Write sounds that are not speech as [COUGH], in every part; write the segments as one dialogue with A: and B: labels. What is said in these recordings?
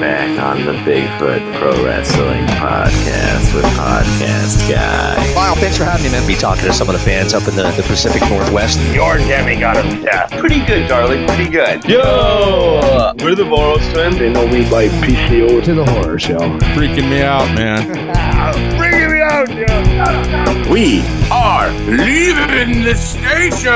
A: back on the Bigfoot Pro Wrestling Podcast with Podcast Guy.
B: Lyle, thanks for having me, man. Be talking to some of the fans up in the, the Pacific Northwest.
C: Your demigod of death.
A: Pretty good, darling. Pretty good.
D: Yo, we're the Boros twins.
E: They know me by PCO to the horror show.
F: Freaking me out, man. [LAUGHS]
C: Bring me out, Joe.
A: We
C: Are leaving the station.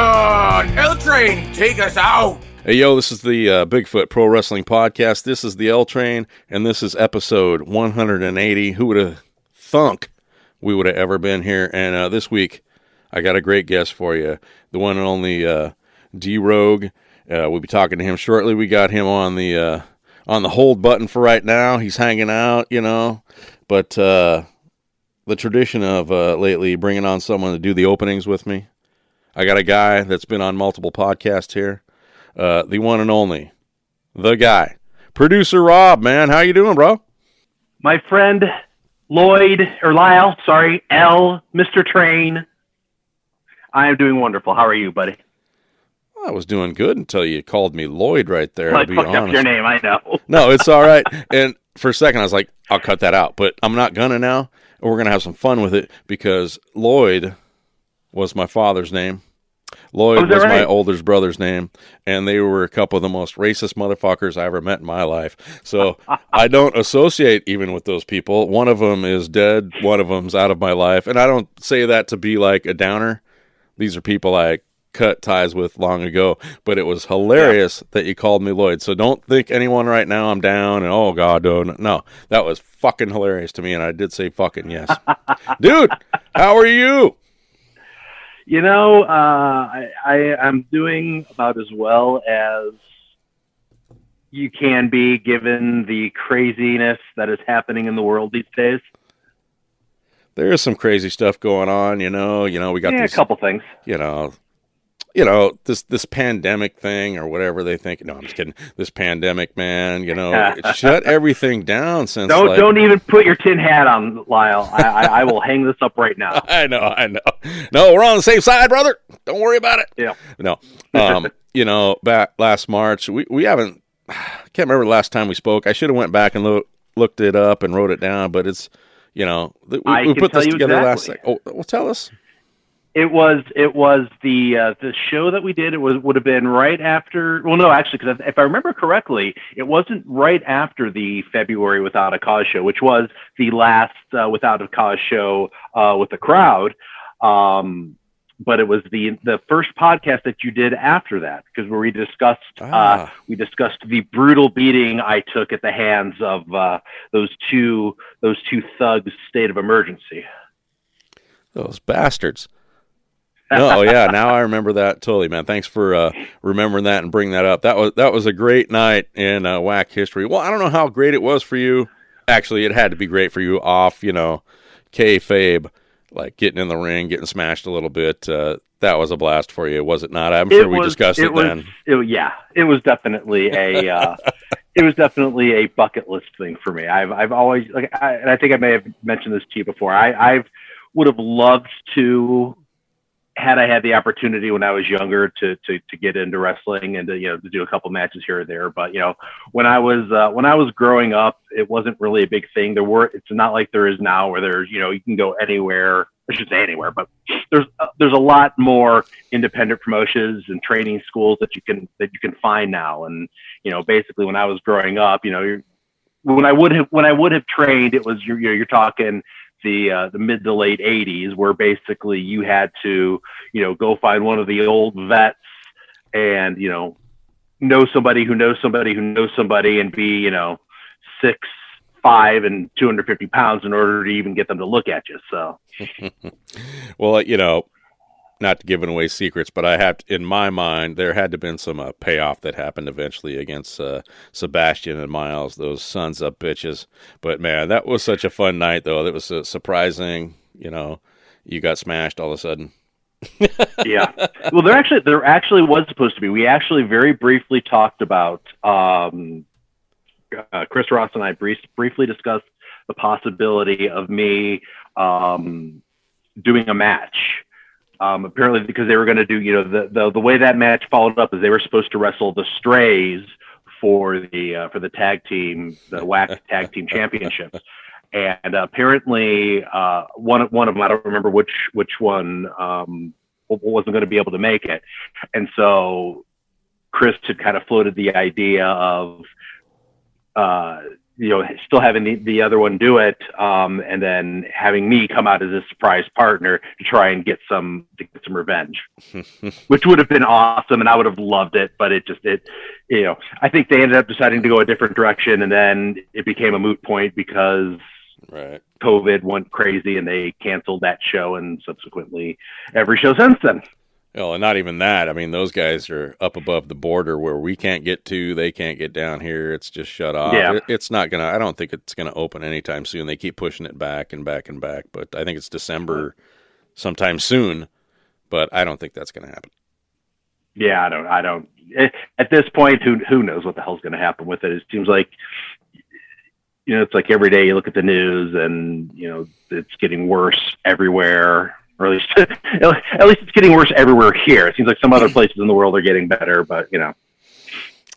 C: L train, take us out.
F: Hey, yo, this is the uh, Bigfoot Pro Wrestling Podcast. This is the L Train, and this is episode 180. Who would have thunk we would have ever been here? And uh, this week, I got a great guest for you the one and only uh, D Rogue. Uh, we'll be talking to him shortly. We got him on the uh, on the hold button for right now. He's hanging out, you know, but uh, the tradition of lately bringing on someone to do the openings with me. I got a guy that's been on multiple podcasts here uh, the one and only, the guy, producer Rob. Man, how you doing, bro?
G: my friend Lloyd or Lyle, sorry, L, Mr. Train. I am doing wonderful. How are you, buddy?
F: I was doing good until you called me Lloyd right there.
G: I
F: to be
G: fucked up your name. I know.
F: No, it's all right. [LAUGHS] and for a second, I was like, I'll cut that out, but I'm not gonna now. We're gonna have some fun with it because Lloyd was my father's name. Lloyd
G: Oh,
F: was my
G: right?
F: older brother's name, and they were a couple of the most racist motherfuckers I ever met in my life. So [LAUGHS] I don't associate even with those people. One of them is dead. One of them's out of my life, and I don't say that to be like a downer. These are people I cut ties with long ago, but it was hilarious that you called me Lloyd. So don't think anyone right now I'm down and oh god, no, no, that was fucking hilarious to me, and I did say fucking yes, [LAUGHS] dude. How are you?
G: You know, uh, I, I I'm doing about as well as you can be given the craziness that is happening in the world these days.
F: There is some crazy stuff going on, you know. You know, we got
G: yeah,
F: these,
G: a couple things.
F: you know, you know this this pandemic thing or whatever they think. No, I'm just kidding. This pandemic, man. You know, it [LAUGHS] shut everything down since.
G: Don't
F: like,
G: don't even put your tin hat on, Lyle. I, I, I will hang this up right now. [LAUGHS]
F: I know, I know. No, we're on the safe side, brother. Don't worry about it.
G: Yeah.
F: No. [LAUGHS] Um, you know, back last March, we, we haven't I [SIGHS] can't remember the last time we spoke. I should have went back and lo- looked it up and wrote it down, but it's you know, we, we put this together last
G: exactly.
F: sec- Oh, well, tell us.
G: It was it was the uh, the show that we did. It was would have been right after. Well, no, actually, because if I remember correctly, it wasn't right after the February Without a Cause show, which was the last uh, Without a Cause show uh, with the crowd. Um, but it was the the first podcast that you did after that, because where we discussed uh,
F: Ah.
G: we discussed the brutal beating I took at the hands of uh, those two those two thugs. State of emergency.
F: Those bastards. No, oh yeah, now I remember that totally, man. Thanks for uh, remembering that and bringing that up. That was that was a great night in uh, WAC history. Well, I don't know how great it was for you. Actually, it had to be great for you off, you know, kayfabe, like getting in the ring, getting smashed a little bit. Uh, that was a blast for you, was it not? I'm sure we
G: was-
F: discussed it,
G: was,
F: then.
G: it- yeah, it was definitely a uh, [LAUGHS] it was definitely a bucket list thing for me. I've I've always like, I, and I think I may have mentioned this to you before. I I've would have loved to had I had the opportunity when I was younger to to to get into wrestling and to you know to do a couple matches here or there. But you know when I was uh, when I was growing up, it wasn't really a big thing. There were it's not like there is now where there's you know you can go anywhere. I should say anywhere, but there's uh, there's a lot more independent promotions and training schools that you can that you can find now. And you know basically when I was growing up, you know when I would have when I would have trained, it was you're you're, you're talking the uh, the mid to late 80s where basically you had to you know go find one of the old vets and you know know somebody who knows somebody who knows somebody and be you know six five and 250 pounds in order to even get them to look at you so. [LAUGHS]
F: Well, you know, not giving away secrets, but I have in my mind there had to been some uh, payoff that happened eventually against uh, Sebastian and Miles, those sons of bitches. But man, that was such a fun night, though. That was uh, surprising. You know, you got smashed all of a sudden. [LAUGHS]
G: yeah. Well, there actually there actually was supposed to be. We actually very briefly talked about um, uh, Chris Ross and I brief, briefly discussed the possibility of me um, doing a match. Um, apparently, because they were going to do, you know, the, the the way that match followed up is they were supposed to wrestle the Strays for the uh, for the tag team, the [LAUGHS] WAC tag team championships. And apparently, uh, one one of them I don't remember which which one um, wasn't going to be able to make it, and so Chris had kind of floated the idea of uh, you know, still having the, the other one do it, um, and then having me come out as a surprise partner to try and get some to get some revenge, [LAUGHS] which would have been awesome, and I would have loved it. But it just it, you know, I think they ended up deciding to go a different direction, and then it became a moot point because
F: right.
G: COVID went crazy, and they canceled that show, and subsequently every show since then.
F: Well, and not even that. I mean, those guys are up above the border where we can't get to. They can't get down here. It's just shut off.
G: Yeah.
F: It's not gonna. I don't think it's gonna open anytime soon. They keep pushing it back and back and back. But I think it's December, sometime soon. But I don't think that's gonna happen.
G: Yeah, I don't. I don't. eh, At this point, who who knows what the hell's going to happen with it? It seems like, you know, it's like every day you look at the news, and you know, it's getting worse everywhere. Or at least, [LAUGHS] at least it's getting worse everywhere here. It seems like some other [LAUGHS] places in the world are getting better, but you know,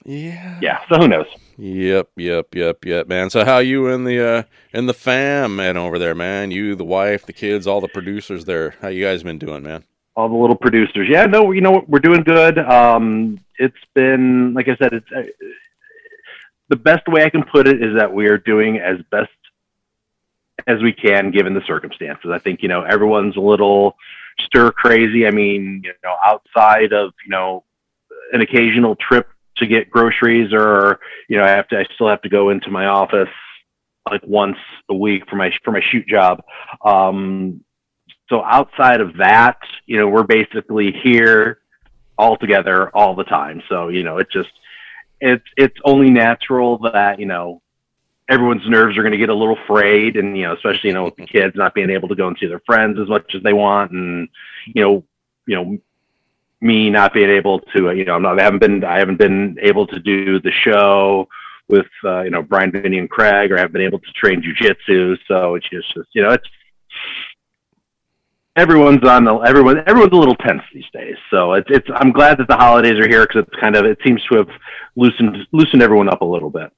F: Yeah.
G: yeah. So who knows?
F: Yep. Yep. Yep. Yep. Man. So how you and the uh and the fam man over there, man? You, the wife, the kids, all the producers there. How you guys been doing, man?
G: all the little producers. Yeah, no, you know what? We're doing good. Um, it's been, like I said, it's uh, the best way I can put it is that we are doing as best as we can given the circumstances. I think, you know, everyone's a little stir crazy. I mean, you know, outside of, you know, an occasional trip to get groceries or, you know, I have to, I still have to go into my office like once a week for my, for my shoot job. Um, so outside of that, you know, we're basically here all together all the time. So, you know, it just it's it's only natural that, you know, everyone's nerves are going to get a little frayed and, you know, especially, you know, with the kids not being able to go and see their friends as much as they want and, you know, you know, me not being able to, uh, you know, I'm not, I haven't been, I haven't been able to do the show with, uh, you know, Brian, Vinny and Craig, or I have been able to train jujitsu. So it's just, you know, it's, everyone's on the everyone everyone's a little tense these days. So it's it's I'm glad that the holidays are here because it's kind of it seems to have loosened loosened everyone up a little bit.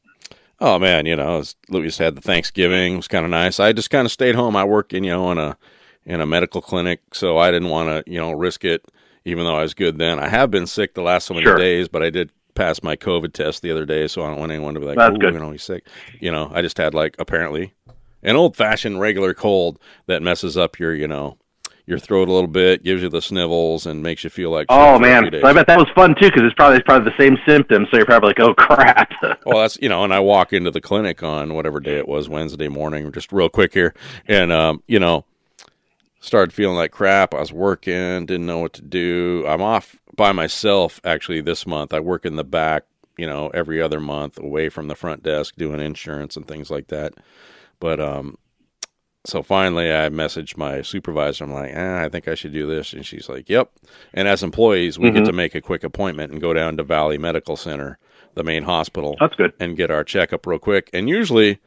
F: Oh man, you know, as Louis had the Thanksgiving it was kind of nice. I just kind of stayed home. I work in you know in a in a medical clinic, so I didn't want to you know risk it. Even though I was good then, I have been sick the last so many
G: Sure.
F: days, but I did pass my COVID test the other day, so I don't want anyone to be like,
G: That's
F: "Oh,
G: good.
F: you know, he's sick." You know, I just had like apparently an old fashioned regular cold that messes up your you know your throat a little bit, gives you the snivels, and makes you feel like
G: Oh man, so I bet that was fun too because it's probably it's probably the same symptoms. So you're probably like, oh crap. [LAUGHS]
F: Well, that's you know, and I walk into the clinic on whatever day it was, Wednesday morning, just real quick here, and um, you know, started feeling like crap. I was working, didn't know what to do. I'm off by myself actually this month. I work in the back, you know, every other month away from the front desk doing insurance and things like that. But um so finally I messaged my supervisor. I'm like, eh, I think I should do this. And she's like, Yep. And as employees, we get to make a quick appointment and go down to Valley Medical Center, the main hospital
G: That's good.
F: and get our checkup real quick. And usually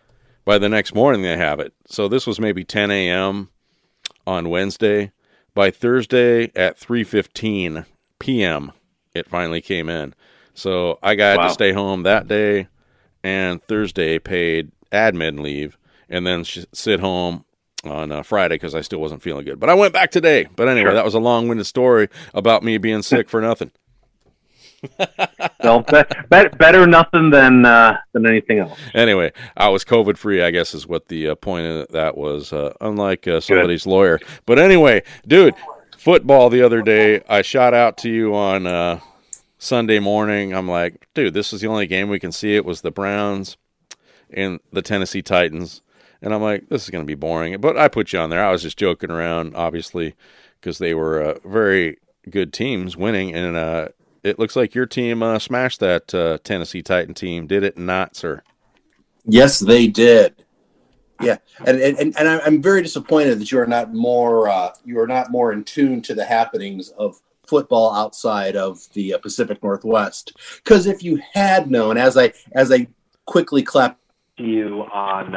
F: by the next morning they have it. So this was maybe 10 a.m. on Wednesday. By Thursday at 3:15 p.m. it finally came in. So I got
G: Wow.
F: to stay home that day and Thursday paid admin leave and then sit home on uh, Friday because I still wasn't feeling good. But I went back today. But anyway,
G: Sure.
F: that was a long-winded story about me being sick for nothing. [LAUGHS]
G: Well, be, be, better nothing than uh, than anything else.
F: anyway, I was COVID free, I guess is what the uh, point of that was, uh, unlike uh, somebody's lawyer. But anyway, dude, football the other day, I shot out to you on uh, Sunday morning. I'm like, dude, this is the only game we can see. It was the Browns and the Tennessee Titans. And I'm like, this is going to be boring. But I put you on there. I was just joking around, obviously, because they were uh, very good teams winning. And uh, it looks like your team uh, smashed that uh, Tennessee Titan team. Did it not, sir?
H: Yes, they did. Yeah, and and, and, I'm- very disappointed that you are not more uh, you are not more in tune to the happenings of football outside of the uh, Pacific Northwest. Because if you had known, as I as I quickly clapped
G: You on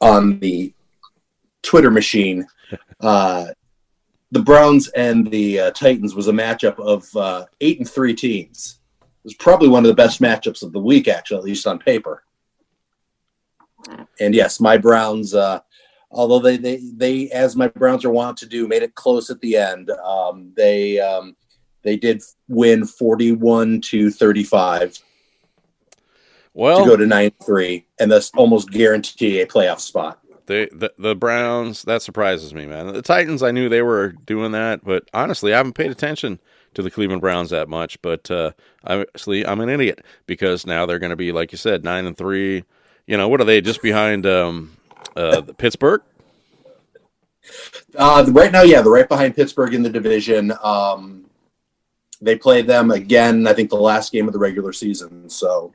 H: on the Twitter machine, [LAUGHS] uh, the Browns and the uh, Titans was a matchup of uh, eight and three teams. It was probably one of the best matchups of the week, actually, at least on paper. And yes, my Browns, uh, although they, they, they, as my Browns are wont to do, made it close at the end. Um, they, um, they did win 41 to 35
F: Well,
H: to go to 9 3 and thus almost guarantee a playoff spot.
F: They, the the Browns that surprises me, man. The Titans, I knew they were doing that, but honestly, I haven't paid attention to the Cleveland Browns that much. But uh, obviously, I'm an idiot because now they're going to be, like you said, nine and three. You know, what are they just behind um, uh, Pittsburgh?
H: Uh, right now, yeah, they're right behind Pittsburgh in the division. Um, they play them again, I think, the last game of the regular season. So,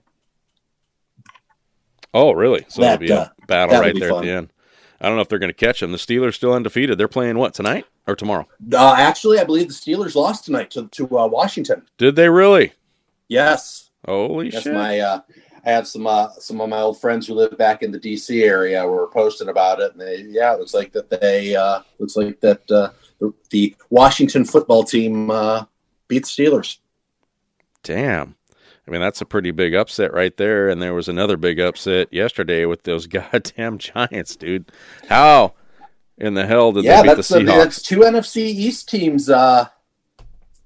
F: Oh, really? So
H: That,
F: it'll be a
H: uh,
F: battle right
H: be
F: there at the end. I don't know if they're going to catch them. The Steelers still undefeated. They're playing what tonight or tomorrow?
H: uh, actually, I believe the Steelers lost tonight to, to uh, Washington.
F: Did they really?
H: Yes.
F: Holy
H: Yes,
F: shit!
H: my uh, I have some uh, some of my old friends who live back in the DC area were posting about it, and they yeah, it looks like that they uh, looks like that uh, the, the Washington football team uh, beat the Steelers.
F: Damn. I mean, that's a pretty big upset right there. And there was another big upset yesterday with those [LAUGHS] goddamn Giants, dude. How in the hell did
H: yeah,
F: they beat
H: that's
F: the Seahawks?
H: that's two NFC East teams uh,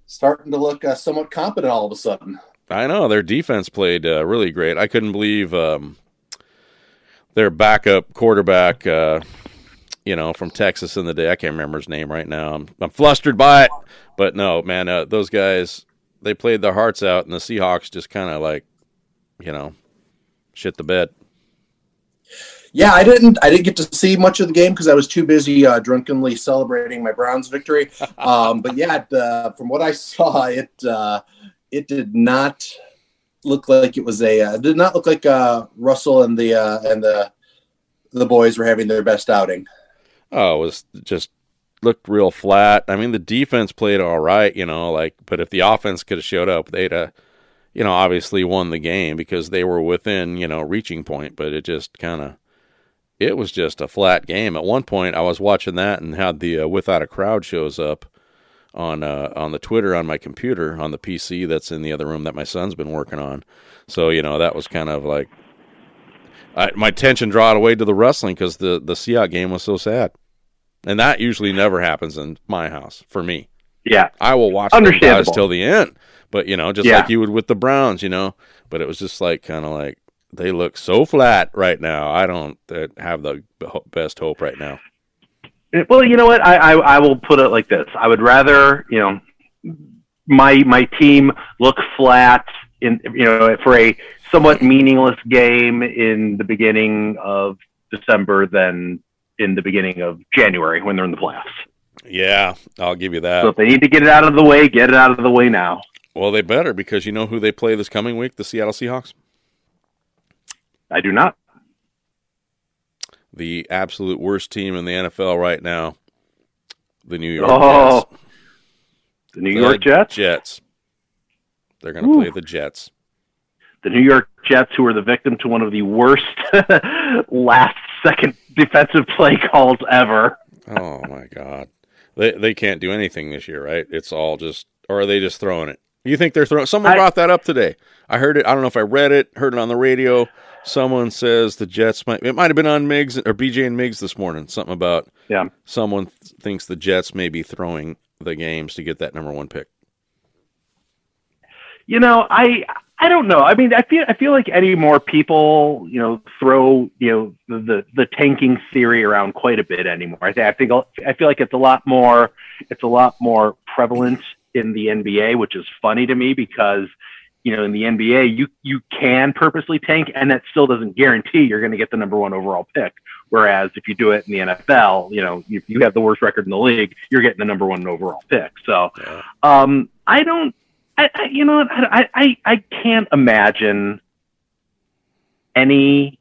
H: starting to look uh, somewhat competent all of a sudden.
F: I know their defense played uh, really great. I couldn't believe um, their backup quarterback, uh, you know, from Texas in the day. I can't remember his name right now. I'm, I'm flustered by it, but no, man, uh, those guys they played their hearts out, and the Seahawks just kind of like, you know, shit the bed.
H: Yeah, I didn't. I didn't get to see much of the game because I was too busy uh, drunkenly celebrating my Browns victory. [LAUGHS] Um, but yeah, it, uh, from what I saw, it uh, it did not look like it was a. Uh, it did not look like uh, Russell and the uh, and the the boys were having their best outing.
F: Oh, it was just looked real flat. I mean, the defense played all right, you know, like, but if the offense could have showed up, they'd have, you know, obviously won the game because they were within, you know, reaching point. But it just kind of, it was just a flat game. At one point, I was watching that and had the uh, without a crowd shows up on uh, on the Twitter on my computer on the PC that's in the other room that my son's been working on. So you know, that was kind of like. I, my attention drawn away to the wrestling because the the Seahawks game was so sad. And that usually never happens in my house for me.
G: Yeah.
F: I will watch those guys till the end. But, you know, just
G: Yeah.
F: like you would with the Browns, you know. But it was just like kind of like they look so flat right now. I don't have the best hope right now.
G: Eh, well, you know what? I, I I will put it like this. I would rather you know my my team look flat in you know for a somewhat meaningless game in the beginning of December than in the beginning of January when they're in the playoffs.
F: Yeah, I'll give you that.
G: So if they need to get it out of the way, get it out of the way now.
F: well, they better because you know who they play this coming week? The Seattle Seahawks.
G: I do not.
F: The absolute worst team in the NFL right now. The New York
G: Oh,
F: Jets.
G: the New
F: The
G: York Jets.
F: Jets. They're going to play the Jets.
G: the New York Jets, who are the victim to one of the worst [LAUGHS] last second defensive play calls ever.
F: Oh my god. They they can't do anything this year, right? It's all just or are they just throwing it? You think they're throwing someone
G: I-
F: brought that up today. I heard it I don't know if I read it, heard it on the radio. Someone says the Jets might it might have been on Miggs or BJ and Miggs this morning. Something about
G: Yeah.
F: someone th- thinks the Jets may be throwing the games to get that number one pick.
G: You know, I I don't know. I mean, I feel I feel like any more people, you know, throw you know the the, tanking theory around quite a bit anymore. I think I think I feel like it's a lot more it's a lot more prevalent in the NBA, which is funny to me because you know in the NBA you you can purposely tank, and that still doesn't guarantee you're going to get the number one overall pick. Whereas if you do it in the NFL, you know, if you have the worst record in the league, you're getting the number one overall pick. So, um, I don't, I, I you know, I, I, I can't imagine any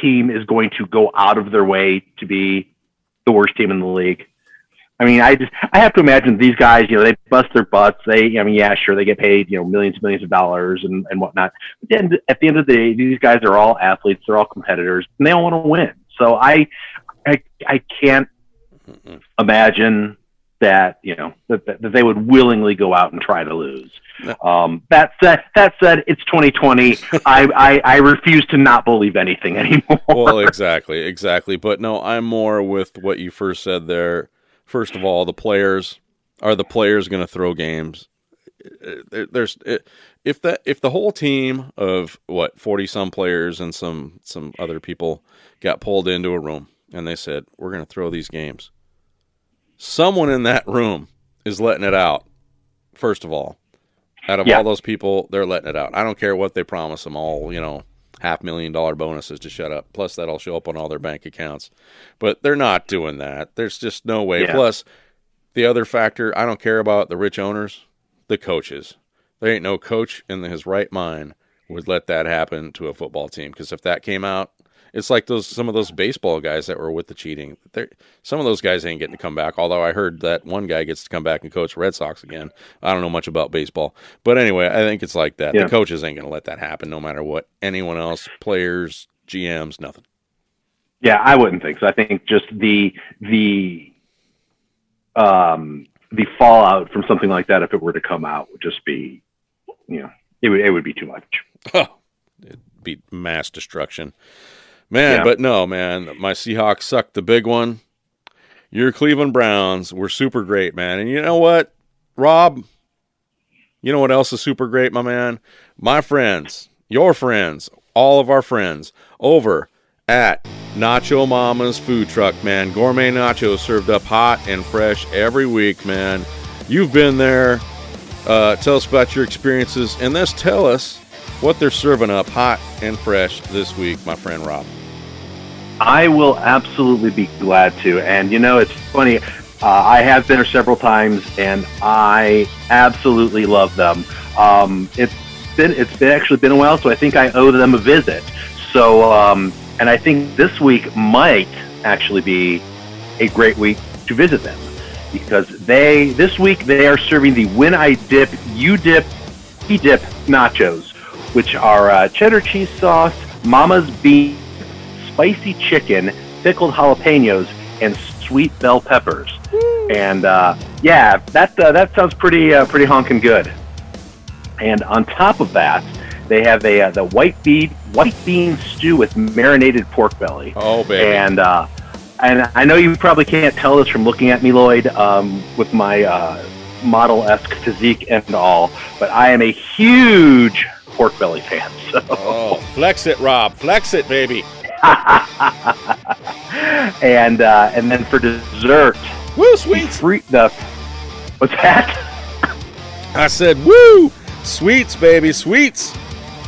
G: team is going to go out of their way to be the worst team in the league. I mean, I just I have to imagine these guys, you know, they bust their butts. They, I mean, yeah, sure, they get paid, you know, millions, and millions of dollars and and whatnot. But then at the end of the day, these guys are all athletes. They're all competitors, and they all want to win. So I, I, I can't imagine that you know that, that, that they would willingly go out and try to lose. Um, that said, that said, it's 2020. [LAUGHS] I, I I refuse to not believe anything anymore.
F: well, exactly, exactly. But no, I'm more with what you first said there. First of all, the players are the players going to throw games. Uh, There's if that if the whole team of what 40 some players and some some other people got pulled into a room and they said we're going to throw these games. Someone in that room is letting it out. First of all, out of
G: Yeah.
F: all those people, they're letting it out. I don't care what they promise them all, you know, half million dollar bonuses to shut up. Plus, that'll show up on all their bank accounts. But they're not doing that. There's just no way.
G: Yeah.
F: Plus, the other factor, I don't care about the rich owners, the coaches. There ain't no coach in his right mind would let that happen to a football team. Because if that came out, it's like those some of those baseball guys that were with the cheating. They're, some of those guys ain't getting to come back. Although I heard that one guy gets to come back and coach Red Sox again. I don't know much about baseball, but anyway, I think it's like that.
G: Yeah.
F: The coaches ain't going to let that happen, no matter what anyone else, players, GMs, nothing.
G: Yeah, I wouldn't think so. I think just the the um the fallout from something like that, if it were to come out, would just be, you know, it would it would be too much.
F: Oh, [LAUGHS] it'd be mass destruction. Man,
G: Yeah.
F: but no, man, my Seahawks sucked the big one. Your Cleveland Browns were super great, man. And you know what, Rob? You know what else is super great, my man? My friends, your friends, all of our friends over at Nacho Mama's food truck, man. Gourmet nachos served up hot and fresh every week, man. You've been there. Uh, tell us about your experiences and let's tell us what they're serving up hot and fresh this week, my friend Rob.
G: I will absolutely be glad to. And you know, it's funny. Uh, I have been there several times, and I absolutely love them. Um, it's been it's been actually been a while, so I think I owe them a visit. So, um, and I think this week might actually be a great week to visit them because they this week they are serving the When I Dip, You Dip, He Dip nachos, which are uh, cheddar cheese sauce, Mama's bean, spicy chicken, pickled jalapenos, and sweet bell peppers. And uh, yeah, that uh, that sounds pretty uh, pretty honking good. And on top of that, they have a uh, the white bean white bean stew with marinated pork belly.
F: Oh, baby.
G: And uh, and I know you probably can't tell this from looking at me, Lloyd, um, with my uh, model esque physique and all, but I am a huge pork belly fan. [LAUGHS] So.
F: Oh, flex it, Rob. Flex it, baby. [LAUGHS]
G: and uh, and then for dessert,
F: Woo, sweets.
G: free the what's that?
F: I said, woo, sweets, baby, sweets.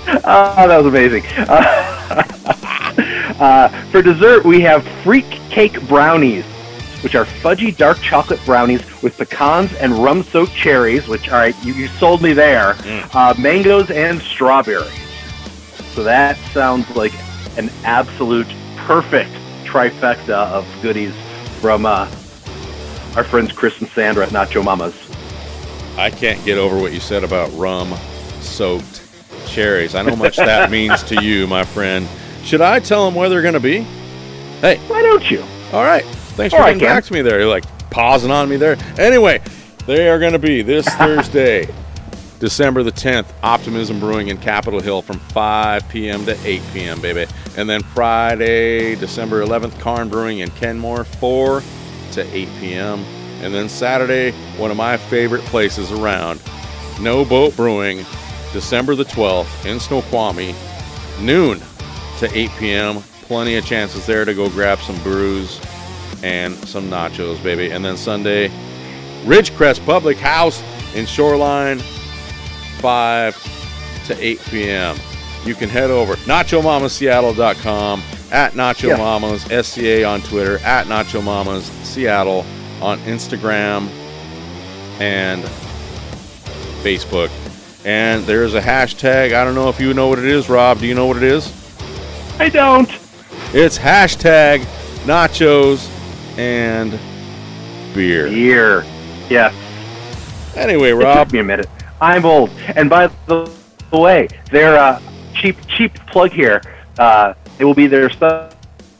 G: Oh, that was amazing. Uh, [LAUGHS] uh, for dessert, we have freak cake brownies, which are fudgy dark chocolate brownies with pecans and rum-soaked cherries. Which, all right, you, you sold me there. Uh, mangoes and strawberries. So that sounds like an absolute perfect trifecta of goodies from uh, our friends Chris and Sandra at Nacho Mamas.
F: I can't get over what you said about rum soaked cherries. I know how much that [LAUGHS] means to you, my friend. Should I tell them where they're going to be? Hey,
G: Why don't you?
F: all right. Thanks for
G: right,
F: getting back to me there. You're like pausing on me there. Anyway, they are going to be this [LAUGHS] Thursday, December the 10th, Optimism Brewing in Capitol Hill from 5 p.m. to 8 p.m., baby. And then Friday, December 11th, Cairn Brewing in Kenmore, 4 to 8 p.m. And then Saturday, one of my favorite places around, No Boat Brewing, December the 12th in Snoqualmie, noon to 8 p.m. Plenty of chances there to go grab some brews and some nachos, baby. And then Sunday, Ridgecrest Public House in Shoreline, 5 to 8 p.m. You can head over NachoMamasSeattle.com, at Nacho
G: Yeah.
F: Mamas SCA on Twitter, at Nacho Mamas Seattle on Instagram and Facebook. And there's a hashtag. I don't know if you know what it is, Rob. Do you know what it is?
G: I don't.
F: It's hashtag nachos and beer.
G: Beer. Yes.
F: Anyway,
G: It
F: Rob,
G: took me a minute. I'm old. And by the way, their uh, cheap cheap plug here. Uh, it will be their sun.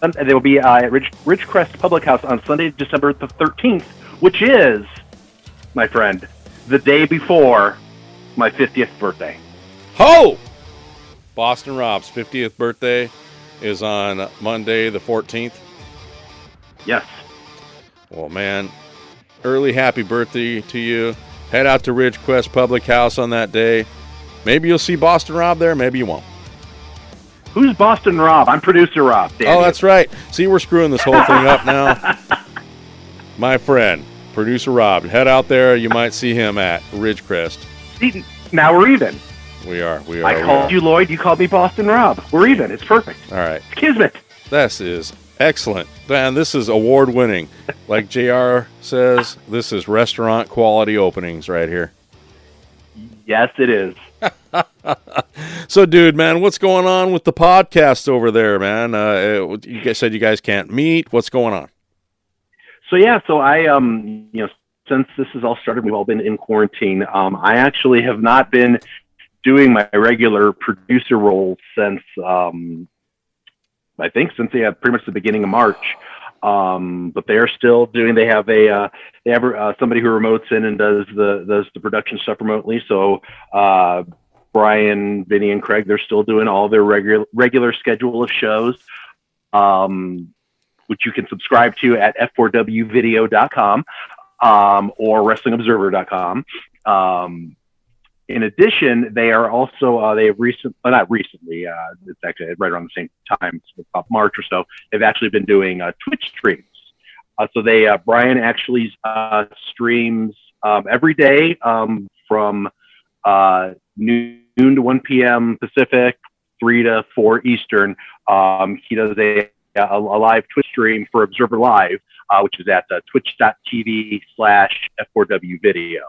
G: They will be uh, at Ridge, Ridgecrest Public House on Sunday, December the 13th, which is my friend, the day before my 50th birthday.
F: Ho! Boston Rob's 50th birthday is on Monday, the 14th.
G: Yes.
F: Well, man, early happy birthday to you. Head out to Ridgecrest Public House on that day. Maybe you'll see Boston Rob there, maybe you won't.
G: Who's Boston Rob? I'm producer Rob. Danny.
F: Oh, that's right. See, we're screwing this whole thing up now. [LAUGHS] My friend, producer Rob, head out there. You might see him at Ridgecrest.
G: See, now we're even.
F: We are. We are.
G: I called you Lloyd. You called me Boston Rob. We're even. It's perfect.
F: All right.
G: It's kismet.
F: This is excellent. Man, this is award winning. Like JR says, this is restaurant quality openings right here.
G: Yes, it is. [LAUGHS]
F: So, dude, man, what's going on with the podcast over there, man? Uh, you guys said you guys can't meet. What's going on?
G: So yeah, so I um you know since this has all started, we've all been in quarantine. Um, I actually have not been doing my regular producer role since um I think since yeah pretty much the beginning of March. Um, but they're still doing. They have a uh, they have uh, somebody who remotes in and does the does the production stuff remotely. So uh, Brian, Vinny, and Craig, they're still doing all their regular regular schedule of shows. Um, which you can subscribe to at f4wvideo.com um, or wrestlingobserver.com. Um, in addition, they are also uh, they have recent, uh, not recently, uh, it's actually right around the same time, about March or so. They've actually been doing uh, Twitch streams. Uh, so they uh, Brian actually uh, streams um, every day um, from noon to 1 p.m. Pacific, 3 to 4 Eastern. Um, he does a, a, a live Twitch stream for Observer Live, which is at twitch.tv slash F4W video.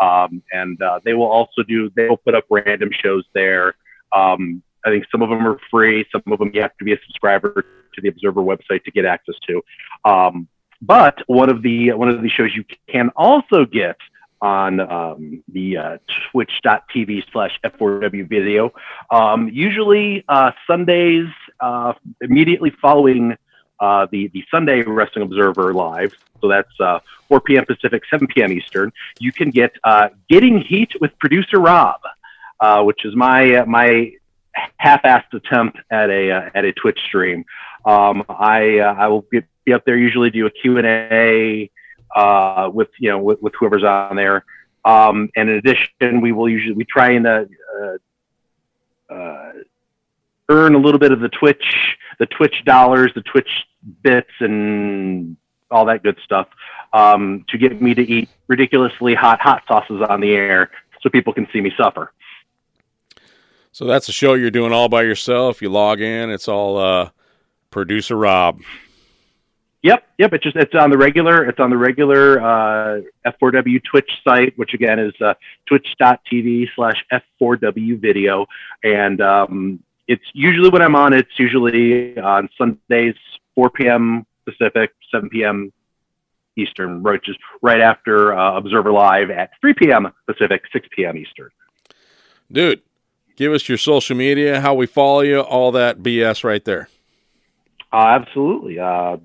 G: Um, and uh, they will also do, they will put up random shows there. Um, I think some of them are free, some of them you have to be a subscriber to the Observer website to get access to. Um, but one of the one of the shows you can also get on um, the uh, twitch.tv slash f4w video um, usually uh, sundays uh, immediately following uh, the, the sunday wrestling observer live so that's uh, 4 p.m pacific 7 p.m eastern you can get uh, getting heat with producer rob uh, which is my uh, my half-assed attempt at a at a twitch stream um, I I will get, be up there usually do a Q&A uh, with you know with, with whoever's on there. Um, and in addition, we will usually we try and earn a little bit of the Twitch the Twitch dollars, the Twitch bits, and all that good stuff um, to get me to eat ridiculously hot hot sauces on the air so people can see me suffer.
F: So that's a show you're doing all by yourself. You log in, it's all uh, producer Rob.
G: Yep, yep. It's just it's on the regular it's on the regular uh, F4W Twitch site, which again is uh, twitch.tv slash F4W video, and um, it's usually when I'm on. It's usually on Sundays, 4 p.m. Pacific, 7 p.m. Eastern, which is right after uh, Observer Live at 3 p.m. Pacific, 6 p.m. Eastern.
F: Dude, give us your social media, how we follow you, all that BS right there.
G: Uh, absolutely. Uh,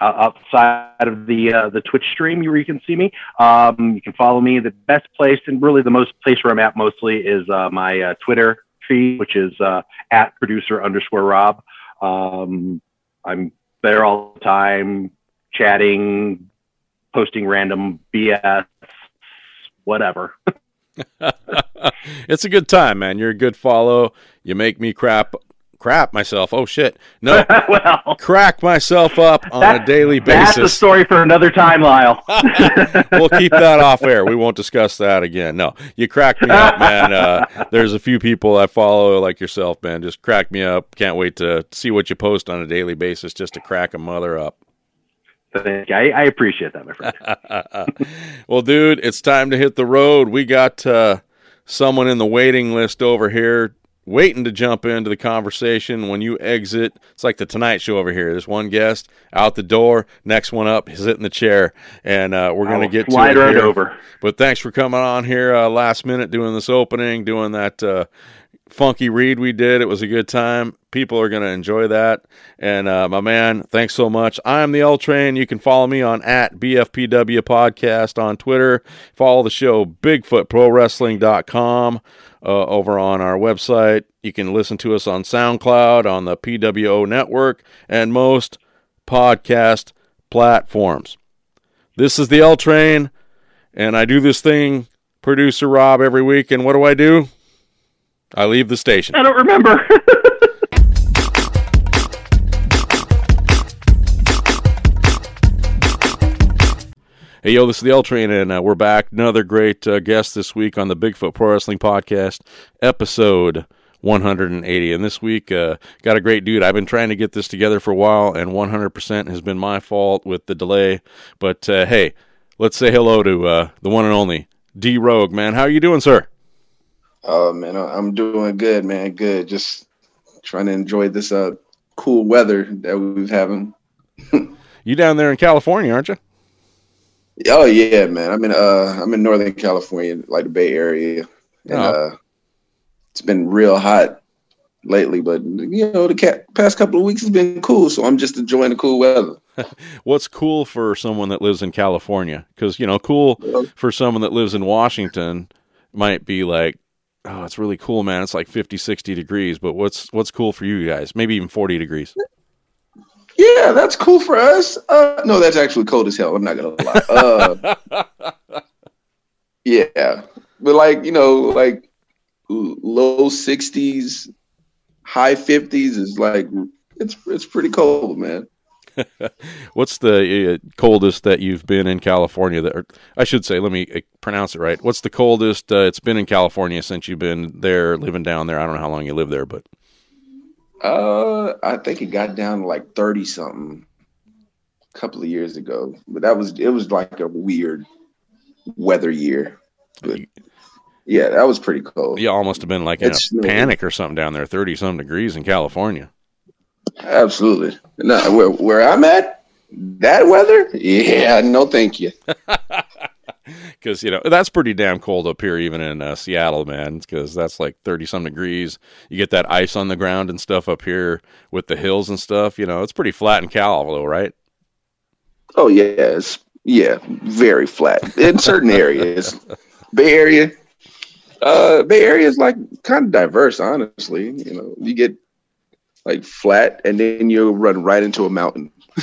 G: outside of the uh, the Twitch stream where you can see me, um, you can follow me. The best place and really the most place where I'm at mostly is uh, my uh, Twitter which is uh, at producer underscore Rob. Um, I'm there all the time, chatting, posting random BS, whatever. [LAUGHS]
F: it's a good time, man. You're a good follow. You make me crap crap myself. Oh shit. No. [LAUGHS]
G: well,
F: crack myself up on
G: that-
F: a daily basis.
G: that's a story for another time, Lyle. [LAUGHS]
F: we'll keep that off air. We won't discuss that again. No, you crack me up, man. Uh, there's a few people I follow like yourself, man. Just crack me up. Can't wait to see what you post on a daily basis just to crack a mother up.
G: Thank you. I, I appreciate that, my friend. [LAUGHS]
F: well, dude, it's time to hit the road. We got uh, someone in the waiting list over here waiting to jump into the conversation when you exit. It's like the Tonight Show over here. There's one guest out the door, next one up, sit in the chair, and uh, we're going to get to it
G: right
F: here.
G: over.
F: But thanks for coming on here uh, last minute, doing this opening, doing that uh, funky read we did. It was a good time. People are going to enjoy that. And uh, my man, thanks so much. I am the L Train. You can follow me on at BFPW Podcast on Twitter. Follow the show, BigfootProWrestling.com, uh, over on our website. You can listen to us on SoundCloud, on the PWO network, and most podcast platforms. This is the L Train, and I do this thing, producer Rob, every week. And what do I do? I leave the station.
G: I don't remember. [LAUGHS]
F: Hey, yo, this is the L Train, and uh, we're back. Another great uh, guest this week on the Bigfoot Pro Wrestling Podcast, episode 180. And this week, uh, got a great dude. I've been trying to get this together for a while, and 100% has been my fault with the delay. But uh, hey, let's say hello to uh, the one and only D Rogue, man. How are you doing, sir?
D: Oh man, I- I'm doing good, man. Good. Just trying to enjoy this uh cool weather that we've having. [LAUGHS]
F: You down there in California, aren't you?
D: Oh yeah, man. I'm in uh I'm in Northern California, like the Bay Area, and
F: Oh.
D: uh it's been real hot lately. But you know, the past couple of weeks has been cool, so I'm just enjoying the cool weather. [LAUGHS]
F: What's cool for someone that lives in California? Because, you know, cool for someone that lives in Washington might be like, oh, it's really cool, man. It's like 50, 60 degrees. But what's what's cool for you guys? Maybe even 40 degrees.
D: Yeah, that's cool for us. Uh, no, that's actually cold as hell. I'm not gonna lie. Uh, [LAUGHS] yeah, but like you know, like low 60s, high 50s is like it's it's pretty cold, man. [LAUGHS]
F: What's the uh, coldest that you've been in California? That or, I should say, let me uh, pronounce it right. What's the coldest uh, it's been in California since you've been there, living down there? I don't know how long you live there, but
D: Uh, I think it got down to like 30 something a couple of years ago, but that was it was like a weird weather year. But yeah, that was pretty cold.
F: you almost have been like in
D: It's-
F: a panic or something down there, 30 some degrees in California.
D: Absolutely. No, where, where I'm at, that weather, yeah, no, thank you. [LAUGHS]
F: because you know that's pretty damn cold up here, even in uh, Seattle, man. Because that's like thirty some degrees. You get that ice on the ground and stuff up here with the hills and stuff. You know, it's pretty flat in Cal, though, right?
D: Oh yeah, yeah, very flat in certain areas. [LAUGHS] Bay Area, uh, Bay Area is like kind of diverse, honestly. You know, you get like flat, and then you run right into a mountain. [LAUGHS]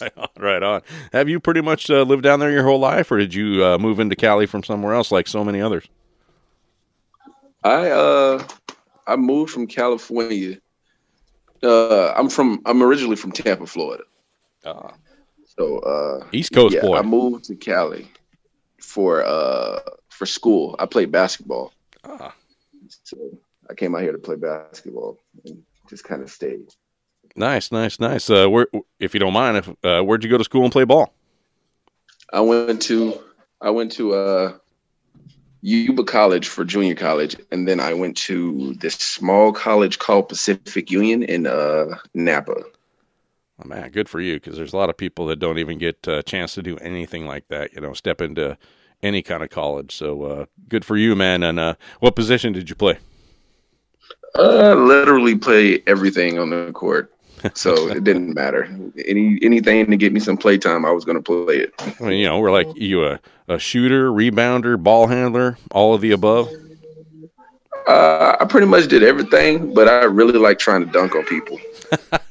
F: Right on. Right on. Have you pretty much uh, lived down there your whole life, or did you uh, move into Cali from somewhere else, like so many others?
D: I uh, I moved from California. Uh, I'm from I'm originally from Tampa, Florida.
F: Uh,
D: So uh,
F: East Coast
D: yeah,
F: boy.
D: I moved to Cali for uh for school. I played basketball.
F: Ah.
D: So I came out here to play basketball and just kind of stayed.
F: Nice, nice, nice. Uh, where, if you don't mind, if uh, where'd you go to school and play ball?
D: I went to I went to uh Yuba College for junior college, and then I went to this small college called Pacific Union in uh Napa.
F: Oh, man, good for you, because there's a lot of people that don't even get a chance to do anything like that. You know, step into any kind of college. So uh, good for you, man. And uh, what position did you play?
D: Uh, literally play everything on the court, so [LAUGHS] it didn't matter. Any anything to get me some playtime, I was going to play it.
F: I mean, you know, we're like you a, a shooter, rebounder, ball handler, all of the above.
D: Uh, I pretty much did everything, but I really like trying to dunk on people. [LAUGHS]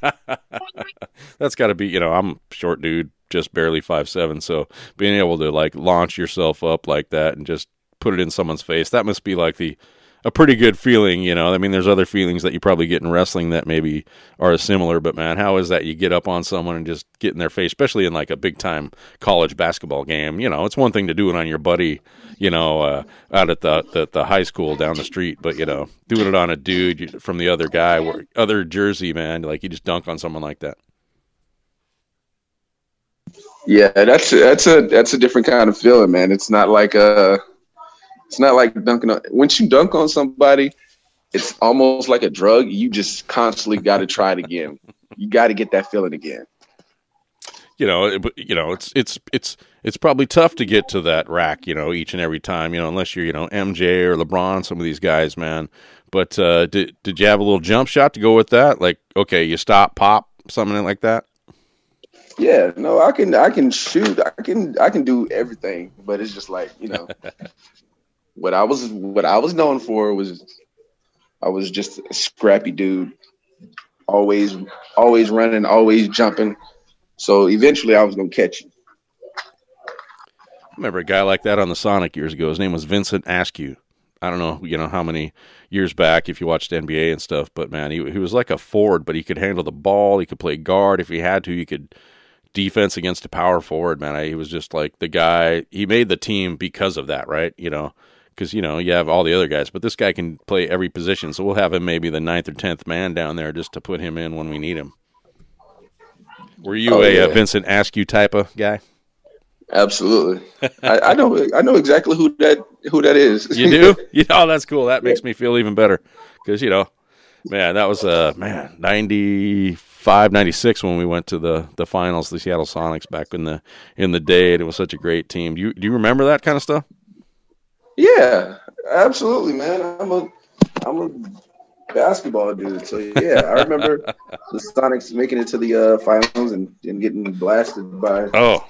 F: That's got to be, you know, I'm a short dude, just barely five seven, so being able to like launch yourself up like that and just put it in someone's face, that must be like the a pretty good feeling, you know. I mean, there's other feelings that you probably get in wrestling that maybe are similar, but man, how is that you get up on someone and just get in their face, especially in like a big time college basketball game? You know, it's one thing to do it on your buddy, you know, uh, out at the, the the high school down the street, but you know, doing it on a dude from the other guy, other jersey man, like you just dunk on someone like that.
D: Yeah, that's that's a that's a different kind of feeling, man. It's not like uh it's not like dunking on once you dunk on somebody, it's almost like a drug. You just constantly got to try it again. You got to get that feeling again.
F: you know, it- you know, it's it's it's it's probably tough to get to that rack, you know, each and every time, you know, unless you're, you know, MJ or LeBron, some of these guys, man. But uh, did did you have a little jump shot to go with that? Like, okay, you stop, pop, something like that.
D: Yeah, no, I can I can shoot. I can I can do everything, but it's just like, you know, [LAUGHS] what I was what I was known for was I was just a scrappy dude. Always always running, always jumping. So eventually I was to catch you.
F: I remember a guy like that on the Sonic years ago. His name was Vincent Askew. I don't know, you know, how many years back if you watched NBA and stuff, but man, he he was like a forward, but he could handle the ball. He could play guard if he had to. He could defense against a power forward. Man, I, he was just like the guy. He made the team because of that, right? You know, because you know you have all the other guys, but this guy can play every position. So we'll have him maybe the ninth or tenth man down there just to put him in when we need him. Were you
D: Oh,
F: a
D: yeah.
F: uh, Vincent Askew type of guy?
D: Absolutely. [LAUGHS] I, I know I know exactly who that who that is.
F: You do? [LAUGHS] [LAUGHS] you know, that's cool. That makes me feel even better because you know, man, that was uh man 95, 96 when we went to the the finals, the Seattle Sonics back in the in the day, and it was such a great team. Do you do you remember that kind of stuff?
D: Yeah, absolutely, man. I'm a I'm a basketball dude. So yeah, I remember the Sonics making it to the uh, finals and, and getting blasted by
F: Oh,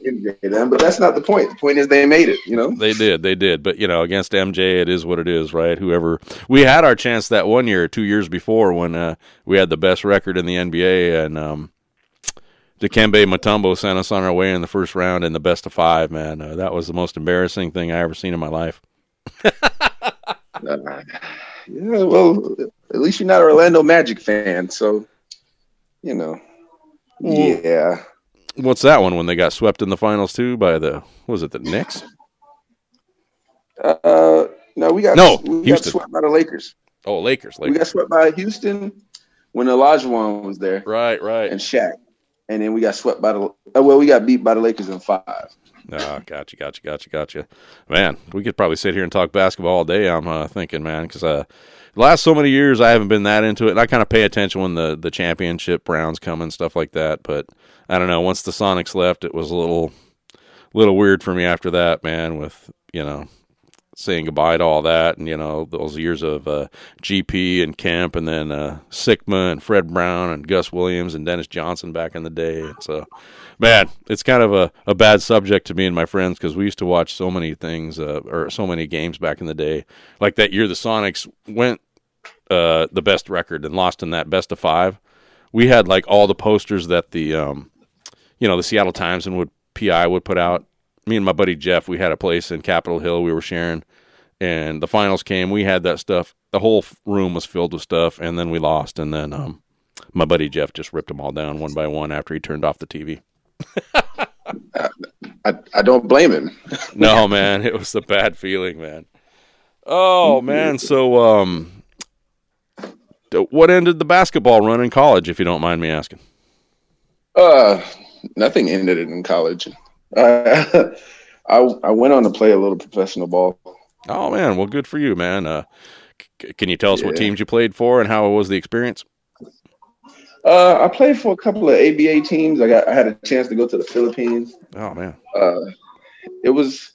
D: them. But that's not the point. The point is they made it. You know.
F: they did, they did. But you know, against MJ, it is what it is, right? Whoever we had our chance that one year, two years before, when uh, we had the best record in the NBA, and um, Dikembe Mutombo sent us on our way in the first round in the best of five. Man, uh, that was the most embarrassing thing I ever seen in my life. [LAUGHS]
D: Uh, yeah. Well, at least you're not an Orlando Magic fan, so you know. Yeah.
F: What's that one when they got swept in the finals too by the was it the Knicks?
D: Uh, no, we got
F: No,
D: we got swept by the Lakers.
F: Oh, Lakers,
D: We
F: Lakers.
D: got swept by Houston when Olajuwon was there.
F: Right, right.
D: and Shaq. And then we got swept by the uh, well, we got beat by the Lakers in five.
F: Oh, gotcha, gotcha, gotcha, gotcha. Man, we could probably sit here and talk basketball all day. I'm uh, thinking, man, because uh, last so many years I haven't been that into it. And I kind of pay attention when the the championship rounds come and stuff like that. But I don't know. Once the Sonics left, it was a little little weird for me after that, man. With you know saying goodbye to all that, and you know those years of uh, GP and Kemp, and then uh, Sikma and Fred Brown and Gus Williams and Dennis Johnson back in the day. So, man, it's kind of a, a bad subject to me and my friends because we used to watch so many things uh, or so many games back in the day. Like that year, the Sonics went uh, the best record and lost in that best of five. We had like all the posters that the um, you know the Seattle Times and would PI would put out. Me and my buddy Jeff, we had a place in Capitol Hill we were sharing, and the finals came. We had that stuff. The whole room was filled with stuff, and then we lost. And then um, my buddy Jeff just ripped them all down one by one after he turned off the TV.
D: I, I don't blame him. [LAUGHS]
F: No, man, it was a bad feeling, man. Oh man, so um, what ended the basketball run in college, if you don't mind me asking?
D: Uh, nothing ended it in college. Uh, [LAUGHS] I I went on to play a little professional ball.
F: Oh man, well, good for you, man. Uh, c- can you tell us what teams you played for and how was the experience?
D: Uh, I played for a couple of ABA teams. I got I had a chance to go to the Philippines.
F: Oh man,
D: Uh, it was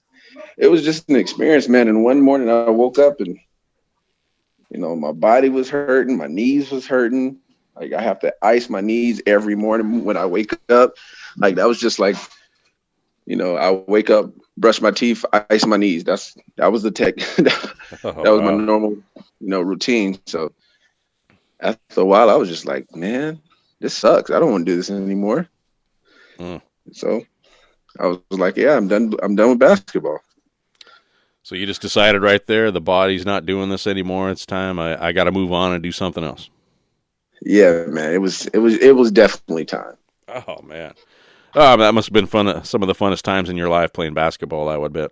D: it was just an experience, man. And one morning I woke up and you know my body was hurting, my knees was hurting. Like I have to ice my knees every morning when I wake up. Like that was just like, you know, I wake up, brush my teeth, ice my knees. That's that was the tech. [LAUGHS] that
F: Oh,
D: was my normal, you know, routine. So after a while, I was just like, man, this sucks. I don't want to do this anymore.
F: Mm.
D: So I was like, yeah, I'm done. I'm done with basketball.
F: So you just decided right there, the body's not doing this anymore. It's time. I, I got to move on and do something else.
D: Yeah, man. It was it was it was definitely time.
F: Oh man, oh that must have been fun. Some of the funnest times in your life playing basketball. I would bet.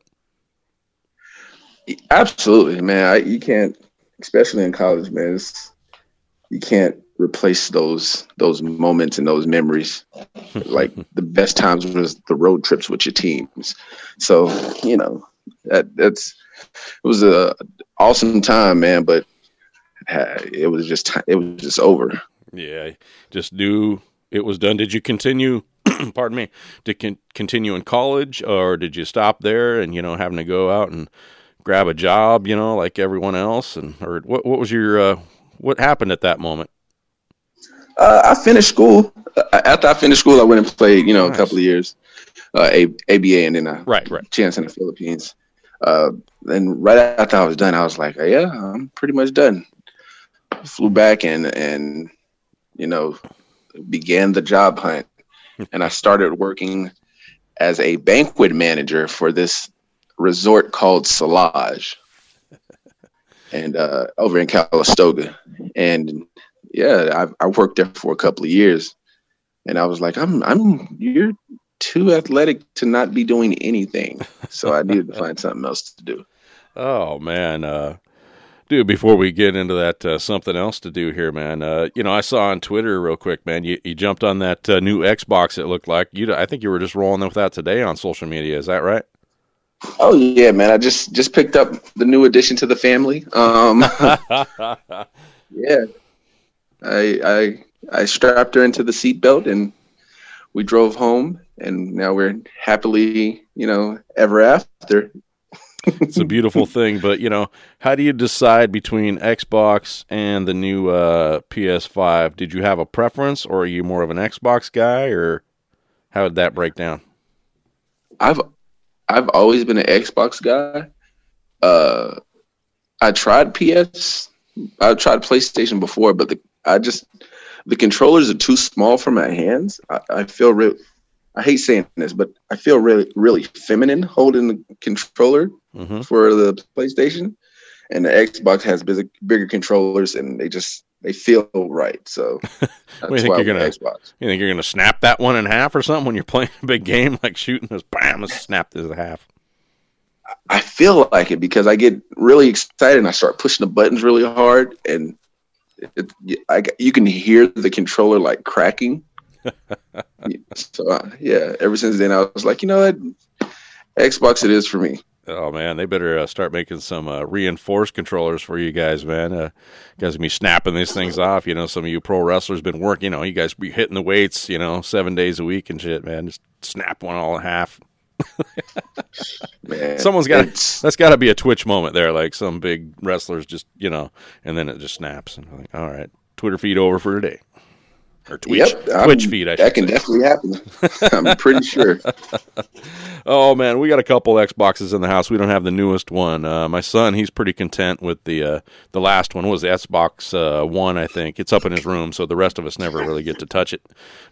D: Absolutely, man. I, you can't, especially in college, man. It's, you can't replace those those moments and those memories. [LAUGHS] like the best times was the road trips with your teams. So you know that that's it was a awesome time, man. But uh, it was just it was just over.
F: Yeah, just knew it was done. Did you continue? [CLEARS THROAT] pardon me. Did con- continue in college, or did you stop there and you know having to go out and grab a job, you know, like everyone else, and or what? What was your uh, what happened at that moment?
D: Uh, I finished school. Uh, After I finished school, I went and played, you know,
F: Nice.
D: a couple of years, uh, a- ABA, and then a
F: Right, right.
D: chance in the Philippines. Uh, and right after I was done, I was like, yeah, I'm pretty much done. Flew back and and you know began the job hunt, and I started working as a banquet manager for this resort called Solage, and uh, over in Calistoga, and yeah, I, I worked there for a couple of years, and I was like, I'm I'm you're too athletic to not be doing anything, so I needed to find something else to do. [LAUGHS]
F: Oh man, uh, dude! Before we get into that, uh, something else to do here, man. Uh, you know, I saw on Twitter real quick, man. You, you jumped on that uh, new Xbox. It looked like you. I think you were just rolling with that today on social media. Is that right?
D: Oh yeah, man! I just just picked up the new addition to the family. Um, [LAUGHS] yeah, I I I strapped her into the seatbelt and we drove home, and now we're happily, you know, ever after.
F: It's a beautiful [LAUGHS] thing, but you know, how do you decide between Xbox and the new uh, PS5? Did you have a preference, or are you more of an Xbox guy, or how did that break down?
D: I've I've always been an Xbox guy. Uh, I tried PS, I tried PlayStation before, but the I just the controllers are too small for my hands. I, I feel real. I hate saying this, but I feel really really feminine holding the controller
F: hmm
D: for the PlayStation, and the Xbox has bigger, bigger controllers, and they just they feel right. So [LAUGHS]
F: you think you're gonna-
D: Xbox.
F: You think you're gonna snap that one in half or something when you're playing a big game, like shooting this, bam, it's snapped in half.
D: I feel like it because I get really excited and I start pushing the buttons really hard, and it, I, you can hear the controller like cracking. [LAUGHS] so uh, yeah, ever since then I was like, you know what, Xbox it is for me.
F: Oh man, they better uh, start making some uh, reinforced controllers for you guys, man. Uh, you guys be snapping these things off. You know, some of you pro wrestlers been working. You know, you guys be hitting the weights. You know, seven days a week and shit, man. Just snap one all in half.
D: Man,
F: Someone's got that's got to be a Twitch moment there, like some big wrestlers just you know, and then it just snaps and like, all right, Twitter feed over for today, or Twitch
D: Yep,
F: Twitch feed. I
D: that can
F: say.
D: definitely happen. I'm pretty sure. [LAUGHS]
F: Oh man, we got a couple Xboxes in the house. We don't have the newest one. Uh, my son, he's pretty content with the uh, the last one. What was the Xbox uh, One? I think it's up in his room, so the rest of us never really get to touch it.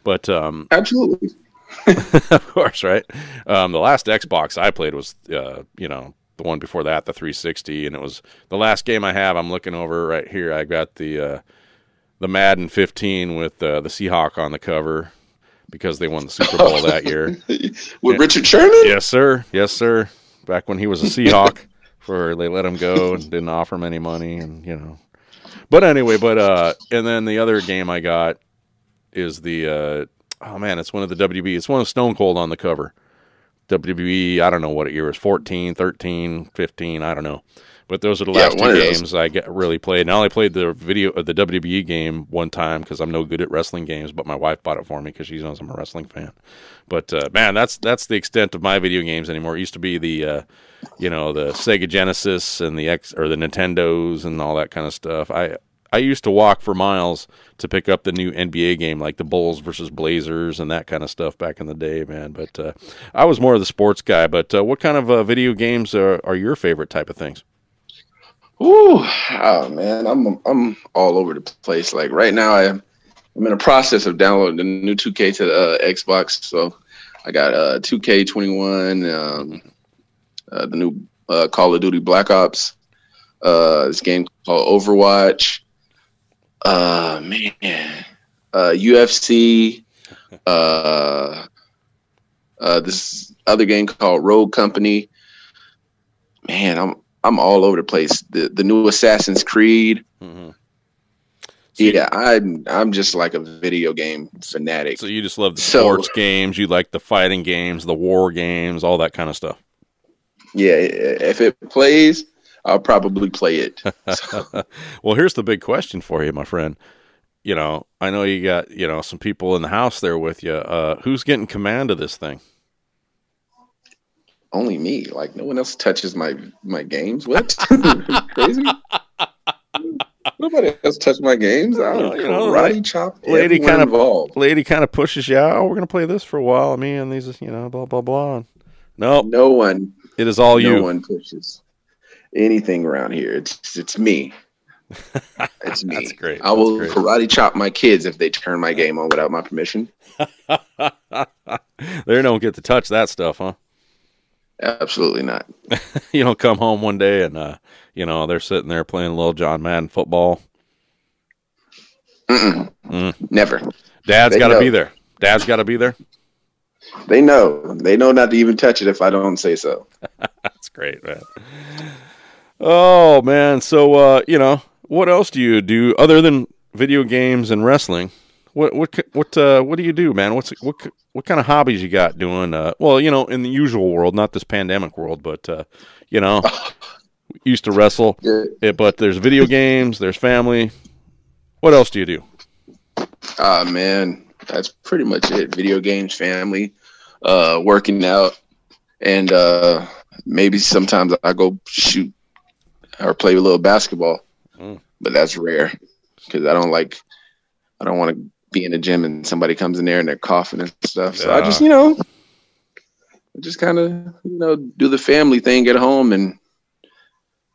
F: But um, [LAUGHS]
D: Absolutely. [LAUGHS]
F: of course, right? Um, the last Xbox I played was, uh, you know, the one before that, the 360, and it was the last game I have. I'm looking over right here. I got the uh, the Madden 15 with uh, the Seahawk on the cover because they won the Super Bowl that year. [LAUGHS]
D: With Richard Sherman.
F: Yes, sir. Yes, sir. Back when he was a Seahawk, [LAUGHS] for they let him go and didn't offer him any money, and you know. But anyway, but uh, and then the other game I got is the uh, oh man, it's one of the WB. It's one of Stone Cold on the cover. WB, I don't know what year it was 14, 13, 15, I don't know. But those are the last
D: one
F: two games I get really played. And I only played the video of the WWE game one time because I'm no good at wrestling games. But my wife bought it for me because she knows I'm a wrestling fan. But uh, man, that's that's the extent of my video games anymore. It used to be the uh, you know the Sega Genesis and the X or the Nintendos and all that kind of stuff. I I used to walk for miles to pick up the new NBA game, like the Bulls versus Blazers and that kind of stuff back in the day, man. But uh, I was more of the sports guy. But uh, what kind of uh, video games are, are your favorite type of things?
D: Ooh, oh man, I'm I'm all over the place. Like right now, I am I'm in the process of downloading the new 2K to the uh, Xbox. So I got uh 2K21, um, uh, the new uh, Call of Duty Black Ops, uh, this game called Overwatch. Uh, man, UFC. Uh, this other game called Rogue Company. Man, I'm I'm all over the place. The the new Assassin's Creed.
F: Mm-hmm.
D: Yeah, I'm I'm just like a video game fanatic.
F: So you just love the
D: So-
F: sports games, you like the fighting games, the war games, all that kind of stuff.
D: Yeah, if it plays, I'll probably play it. [LAUGHS]
F: well, here's the big question for you, my friend. You know, I know you got you know some people in the house there with you. Uh, who's getting command of this thing?
D: Only me. Like no one else touches my my games. What? [LAUGHS] [LAUGHS] Crazy? Nobody else touched my games. I don't
F: you know,
D: karate chop.
F: lady kind of-
D: involved.
F: Lady kind of pushes you out. Oh, we're gonna play this for a while. Me and these, you know, blah blah blah. No,
D: No one,
F: it is all
D: no
F: you.
D: one pushes anything around here. It's it's me. [LAUGHS] It's me.
F: That's great.
D: I will
F: great.
D: karate chop my kids if they turn my game on without my permission.
F: they don't get to touch that stuff, huh?
D: Absolutely not. [LAUGHS]
F: you don't come home one day and uh, you know they're sitting there playing a little John Madden football.
D: Mm-mm.
F: Mm.
D: Never.
F: Dad's got to be there. Dad's got to be there.
D: They know. They know not to even touch it if I don't say so. [LAUGHS]
F: That's great, man. Oh man, so uh, you know, what else do you do other than video games and wrestling? What what what uh, what do you do, man? What's what what kind of hobbies you got doing? Uh, well, you know, in the usual world, not this pandemic world, but uh, you know, [LAUGHS] used to wrestle,
D: Yeah.
F: it, but there's video games, there's family. What else do you do?
D: Ah man, that's pretty much it. Video games, family, uh, working out, and uh, maybe sometimes I go shoot or play a little basketball,
F: Mm.
D: but that's rare because I don't like. I don't want to be in a gym and somebody comes in there and they're coughing and stuff. So I just, you know, just kind of, you know, do the family thing, get home and,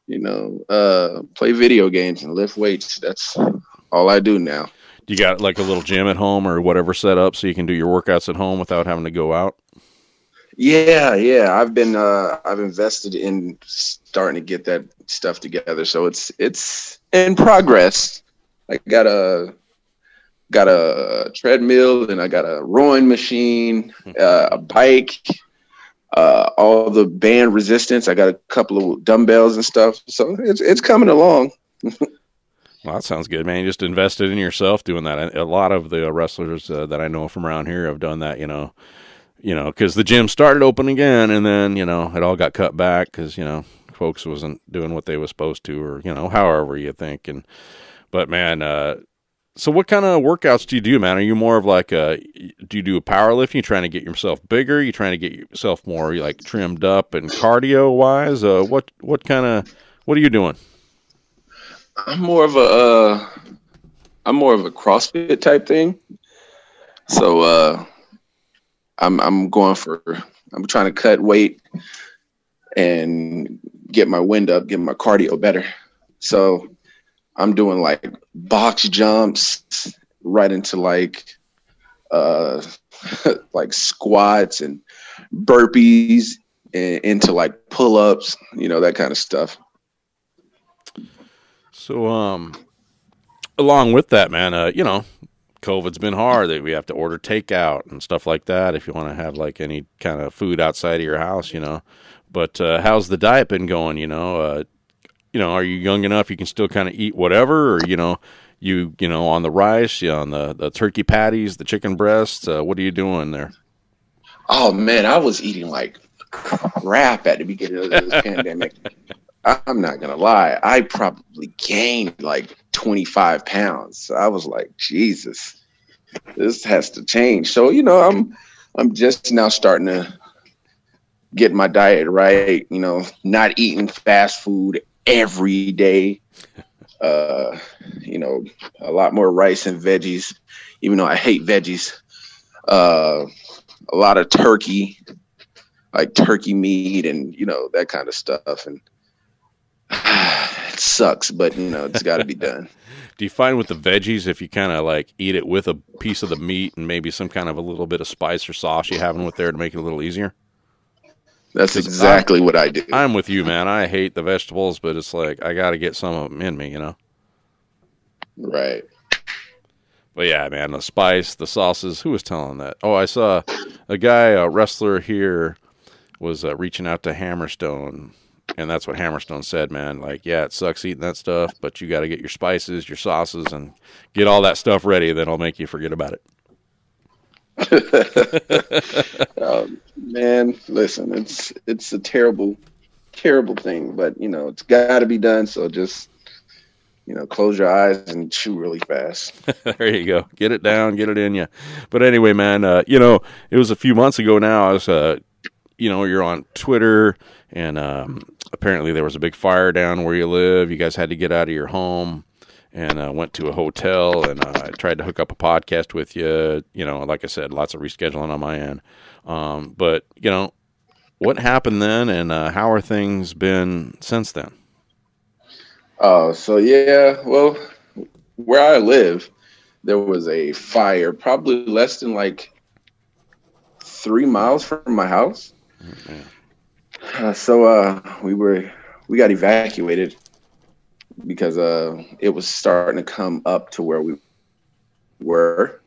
D: you know, uh, play video games and lift weights. That's all I do now.
F: You got like a little gym at home or whatever set up so you can do your workouts at home without having to go out.
D: Yeah, yeah. I've been uh I've invested in starting to get that stuff together. So it's it's in progress. I got a got a treadmill and I got a rowing machine, uh, a bike, uh, all the band resistance. I got a couple of dumbbells and stuff. So it's it's coming along. [LAUGHS]
F: Well, that sounds good, man. You just invested in yourself doing that. A lot of the wrestlers uh, that I know from around here have done that, you know, you know, because the gym started open again, and then you know it all got cut back because you know folks wasn't doing what they was supposed to, or you know, however you think. And but man, uh, so what kind of workouts do you do, man? Are you more of like a do you do a powerlifting? You trying to get yourself bigger? You trying to get yourself more like trimmed up and cardio wise? Uh, what what kind of what are you doing?
D: I'm more of a uh I'm more of a CrossFit type thing. So uh I'm I'm going for I'm trying to cut weight and get my wind up, get my cardio better. So I'm doing like box jumps right into like uh [LAUGHS] like squats and burpees and into like pull-ups, you know, that kind of stuff.
F: So, um, along with that, man, uh, you know, COVID's been hard. We have to order takeout and stuff like that if you want to have like any kind of food outside of your house, you know. But uh, how's the diet been going? You know, uh, you know, are you young enough you can still kind of eat whatever, or you know, you you know, on the rice, you know, on the the turkey patties, the chicken breasts. Uh, what are you doing there?
D: Oh man, I was eating like crap at the beginning of this [LAUGHS] pandemic. I'm not gonna lie, I probably gained like 25 pounds. I was like, Jesus, this has to change. So you know, I'm I'm just now starting to get my diet right. You know, not eating fast food every day. Uh, you know, a lot more rice and veggies, even though I hate veggies. Uh, a lot of turkey, like turkey meat and you know that kind of stuff. And [SIGHS] it sucks, but you know it's got to be [LAUGHS] done.
F: Do you find with the veggies if you kind of like eat it with a piece of the meat and maybe some kind of a little bit of spice or sauce you having with there to make it a little easier?
D: That's exactly what I do.
F: I'm with you, man. I hate the vegetables, but it's like I got to get some of them in me, you know.
D: right.
F: But yeah, man, the spice, the sauces. Who was telling that? Oh, I saw a guy, a wrestler here, was uh, reaching out to Hammerstone, and that's what Hammerstone said, man. Like, yeah, it sucks eating that stuff, but you got to get your spices, your sauces, and get all that stuff ready. Then it'll make you forget about it. [LAUGHS]
D: Um, man, listen, it's it's a terrible, terrible thing, but you know it's got to be done. So just you know, close your eyes and chew really fast. [LAUGHS]
F: there you go. Get it down, get it in you. But anyway, man, uh, you know, it was a few months ago now. I was, uh, you know, you're on Twitter, and um, apparently there was a big fire down where you live. You guys had to get out of your home and uh, went to a hotel and uh, tried to hook up a podcast with you. You know, like I said, lots of rescheduling on my end. Um, but you know, what happened then, and uh, how are things been since then?
D: Oh, so yeah, well, where I live, there was a fire, probably less than like three miles from my house. Uh, so uh, we were we got evacuated because uh, it was starting to come up to where we were.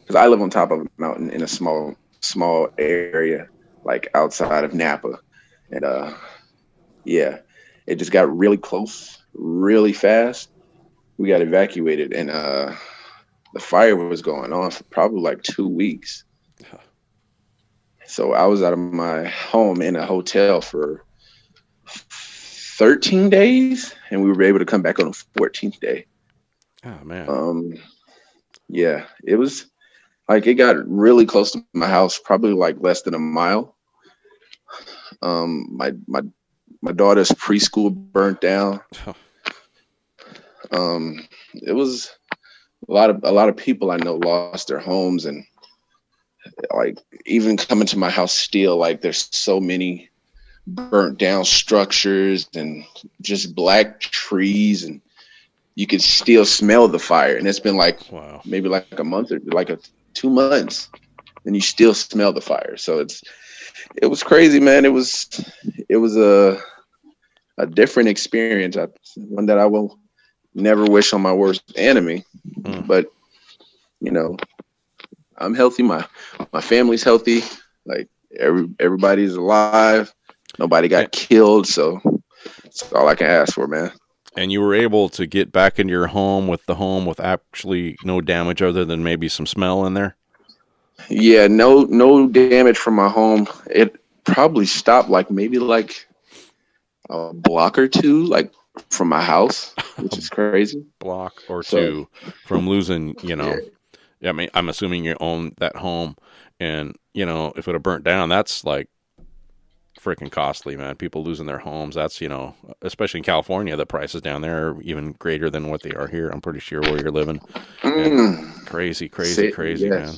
D: Because I live on top of a mountain in a small small area, like outside of Napa, and uh, yeah, it just got really close, really fast. We got evacuated, and uh, the fire was going on for probably like two weeks. So I was out of my home in a hotel for 13 days, and we were able to come back on the 14th day.
F: Oh man.
D: Um, yeah, it was like it got really close to my house, probably like less than a mile. Um, my my my daughter's preschool burnt down. Um, it was a lot of a lot of people I know lost their homes, and like even coming to my house still, like there's so many burnt down structures and just black trees and you could still smell the fire. And it's been like
F: wow.
D: maybe like a month or like a two months and you still smell the fire. So it's it was crazy man. It was it was a a different experience. I, one that i will never wish on my worst enemy
F: Mm.
D: but you know i'm healthy. My my family's healthy. Like every everybody's alive nobody got killed so that's all i can ask for man
F: And you were able to get back into your home with the home with actually no damage other than maybe some smell in there.
D: Yeah, no no damage from my home. It probably stopped like maybe like a block or two, like from my house, which is [LAUGHS] crazy.
F: block or
D: So-
F: two from losing, you know. Yeah, I mean, I'm assuming you own that home, and you know, if it had burnt down, that's like freaking costly, man. People losing their homes. That's you know, especially in California, the prices down there are even greater than what they are here. I'm pretty sure where you're living.
D: Mm.
F: Crazy, crazy,
D: Say-
F: crazy, man.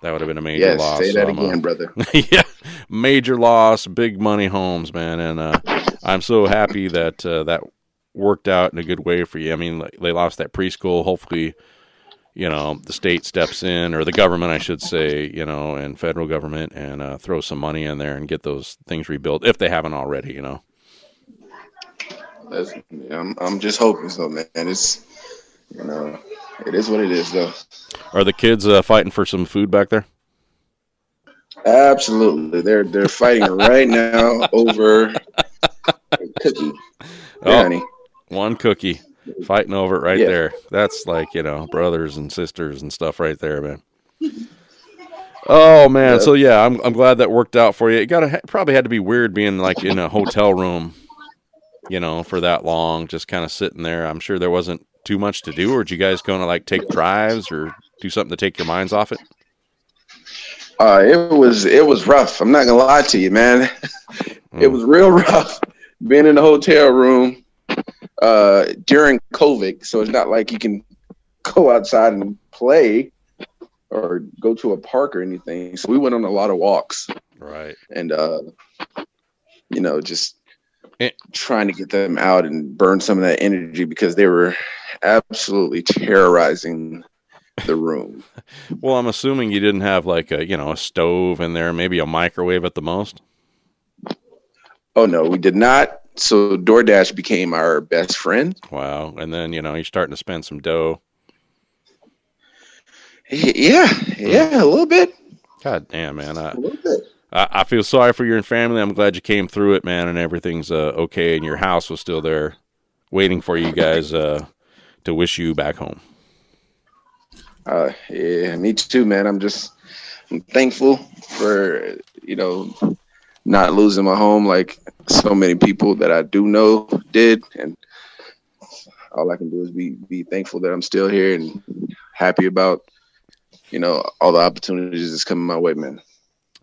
F: That would have been a major
D: Yes,
F: loss.
D: say that
F: so I'm, uh,
D: again, brother. [LAUGHS]
F: yeah, major loss, big money homes, man, and uh, I'm so happy that uh, that worked out in a good way for you. I mean, like, they lost that preschool. Hopefully, you know, the state steps in, or the government, I should say, you know, and federal government, and uh, throw some money in there and get those things rebuilt if they haven't already. You know,
D: That's, I'm I'm just hoping so, man. It's you know, it is what it is, though.
F: are the kids uh, fighting for some food back there?
D: Absolutely, they're they're fighting right now over [LAUGHS] a cookie.
F: Oh. One cookie, fighting over it right
D: Yeah.
F: there. That's like you know brothers and sisters and stuff right there, man. [LAUGHS] Oh man,
D: Yeah.
F: so yeah, I'm I'm glad that worked out for you. It got to probably had to be weird being like in a hotel room, you know, for that long, just kind of sitting there. I'm sure there wasn't too much to do, or did you guys going to like take drives or do something to take your minds off it?
D: Uh, it was it was rough. I'm not gonna lie to you, man. [LAUGHS] it was real [LAUGHS] rough being in the hotel room uh, during COVID. So it's not like you can go outside and play or go to a park or anything. So we went on a lot of walks
F: Right.
D: and uh, you know just
F: Eh.
D: trying to get them out and burn some of that energy because they were absolutely terrorizing the room. [LAUGHS]
F: Well, I'm assuming you didn't have like a you know a stove in there, maybe a microwave at the most.
D: Oh no, we did not. So DoorDash became our best friend.
F: Wow. And then you know you're starting to spend some dough.
D: Yeah, yeah, a little bit,
F: God damn, man. I,
D: a little bit.
F: I, I feel sorry for your family. I'm glad you came through it, man, and everything's uh, okay, and your house was still there, waiting for you guys uh, to wish you back home.
D: Uh, yeah, me too, man. I'm just I'm thankful for you know not losing my home like so many people that I do know did, and all I can do is be be thankful that I'm still here and happy about you know all the opportunities that's coming my way, man.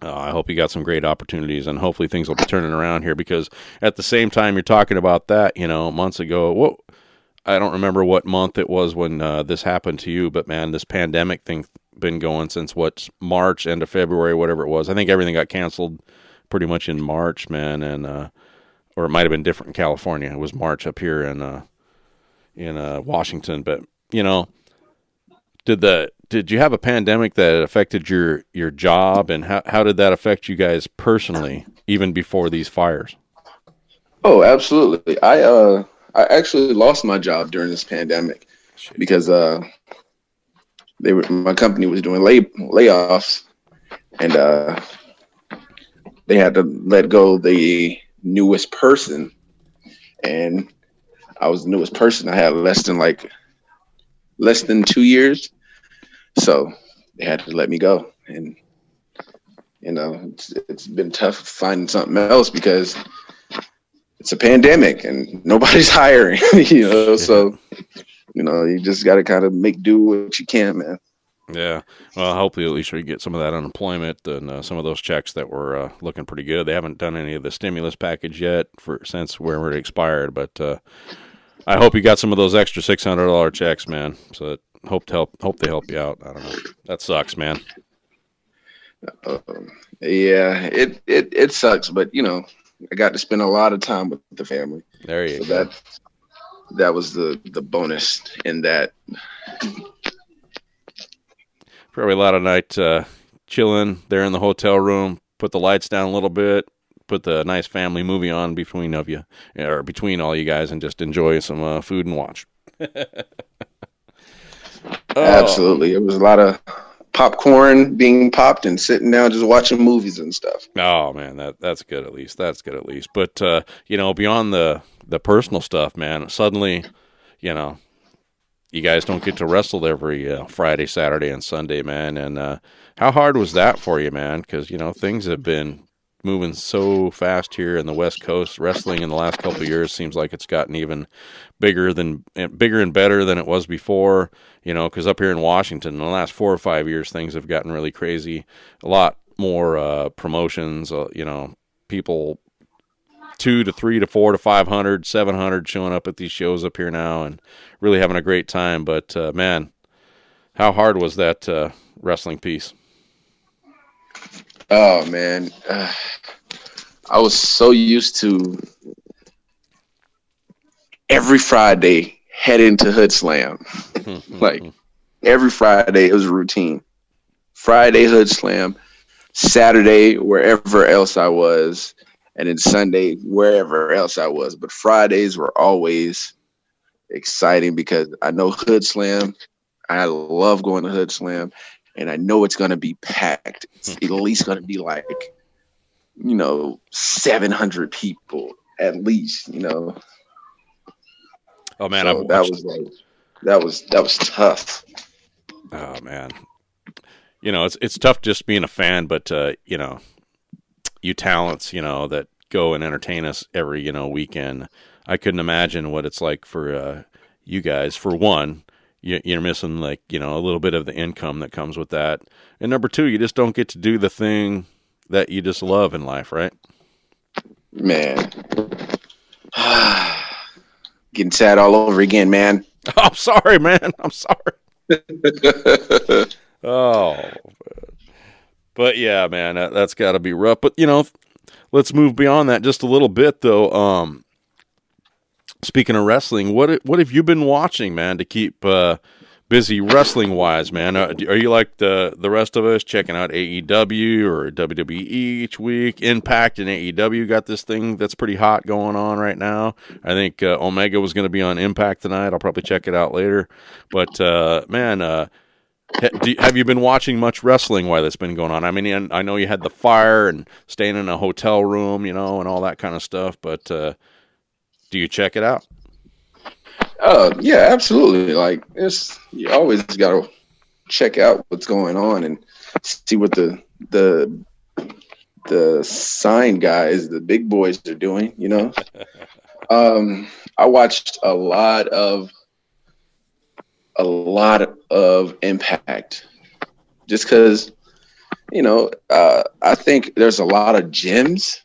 F: uh, I hope you got some great opportunities, and hopefully things will be turning around here. Because at the same time, you're talking about that, you know, months ago. What I don't remember what month it was when uh, this happened to you, but man, this pandemic thing been going since what March, end of February, whatever it was. I think everything got canceled pretty much in March, man, and uh, or it might have been different in California. It was March up here in uh, in uh, Washington, but you know, did the did you have a pandemic that affected your your job, and how how did that affect you guys personally, even before these fires?
D: Oh, absolutely. I uh I actually lost my job during this pandemic because uh they were my company was doing lay layoffs and uh they had to let go the newest person and I was the newest person. I had less than like less than two years. So they had to let me go. And you know, it's, it's been tough finding something else because it's a pandemic and nobody's [LAUGHS] hiring, [LAUGHS] you know. So, you know, you just got to kind of make do what you can, man.
F: Yeah. Well, hopefully at least we get some of that unemployment and uh, some of those checks that were uh, looking pretty good. They haven't done any of the stimulus package yet for since where it expired, but uh, I hope you got some of those extra six hundred dollar checks, man. So hope to help hope they help you out. I don't know. That sucks, man.
D: Um, yeah, it, it it sucks, but you know, I got to spend a lot of time with the family.
F: There you
D: So
F: go.
D: that that was the the bonus in that.
F: Probably a lot of night uh, chilling there in the hotel room. Put the lights down a little bit. Put the nice family movie on between of you, or between all you guys, and just enjoy some uh, food and watch. [LAUGHS] Oh,
D: Absolutely, it was a lot of popcorn being popped and sitting down just watching movies and stuff.
F: Oh man, that that's good at least. That's good at least. But uh, you know, beyond the the personal stuff, man, suddenly, you know, you guys don't get to wrestle every uh, Friday, Saturday, and Sunday, man. And uh, how hard was that for you, man? Because you know things have been moving so fast here in the West Coast. Wrestling in the last couple of years seems like it's gotten even bigger than bigger and better than it was before. You know, because up here in Washington, in the last four or five years, things have gotten really crazy. A lot more uh, promotions. Uh, you know, people two to three to four to 500, 700 showing up at these shows up here now and really having a great time. But uh, man, how hard was that uh, wrestling piece?
D: Oh man, uh, [SIGHS] I was so used to every Friday heading to Hoodslam. [LAUGHS] like every Friday, it was a routine. Friday Hoodslam, Saturday wherever else I was, and then Sunday wherever else I was. But Fridays were always exciting because I know Hoodslam. I love going to Hoodslam, and I know it's going to be packed. It's at least going to be like, you know, seven hundred people at least. You know,
F: Oh man,
D: so that was like that was that was tough.
F: Oh man, you know it's it's tough just being a fan, but uh, you know, you talents, you know that go and entertain us every you know weekend. I couldn't imagine what it's like for uh, you guys. For one, you, you're missing like you know a little bit of the income that comes with that, and number two, you just don't get to do the thing that you just love in life, right?
D: Man, [SIGHS] getting sad all over again, man. [LAUGHS]
F: I'm sorry, man. I'm sorry. [LAUGHS] Oh, but yeah, man, that, that's got to be rough. But you know, let's move beyond that just a little bit, though. Um, speaking of wrestling, what what have you been watching, man, to keep uh, busy wrestling wise, man? Uh, are you like the the rest of us checking out AEW or WWE each week? Impact and AEW got this thing that's pretty hot going on right now. I think uh, Omega was going to be on Impact tonight. I'll probably check it out later. But uh, man, uh, you- have you been watching much wrestling while that's been going on? I mean, I know you had the fire and staying in a hotel room, you know, and all that kind of stuff. But uh, do you check it out?
D: Oh yeah, absolutely. Like it's you always got to check out what's going on and see what the the the sign guys, the big boys, are doing. You know, [LAUGHS] um, I watched a lot of a lot of Impact just because you know, uh, I think there's a lot of gems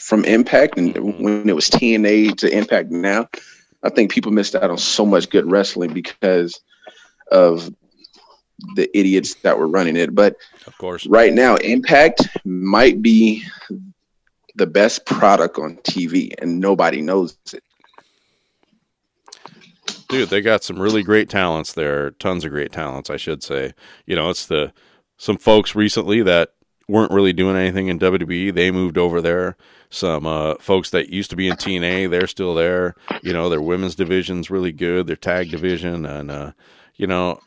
D: from Impact, and when it was TNA to Impact now, I think people missed out on so much good wrestling because of the idiots that were running it. But
F: Of course.
D: right now, Impact might be the best product on TV, and nobody knows it.
F: Dude they got some really great talents there tons of great talents i should say. You know it's the some folks recently that weren't really doing anything in wwe they moved over there. Some uh, folks that used to be in tna they're still there. You know their women's division's really good their tag division and uh, you know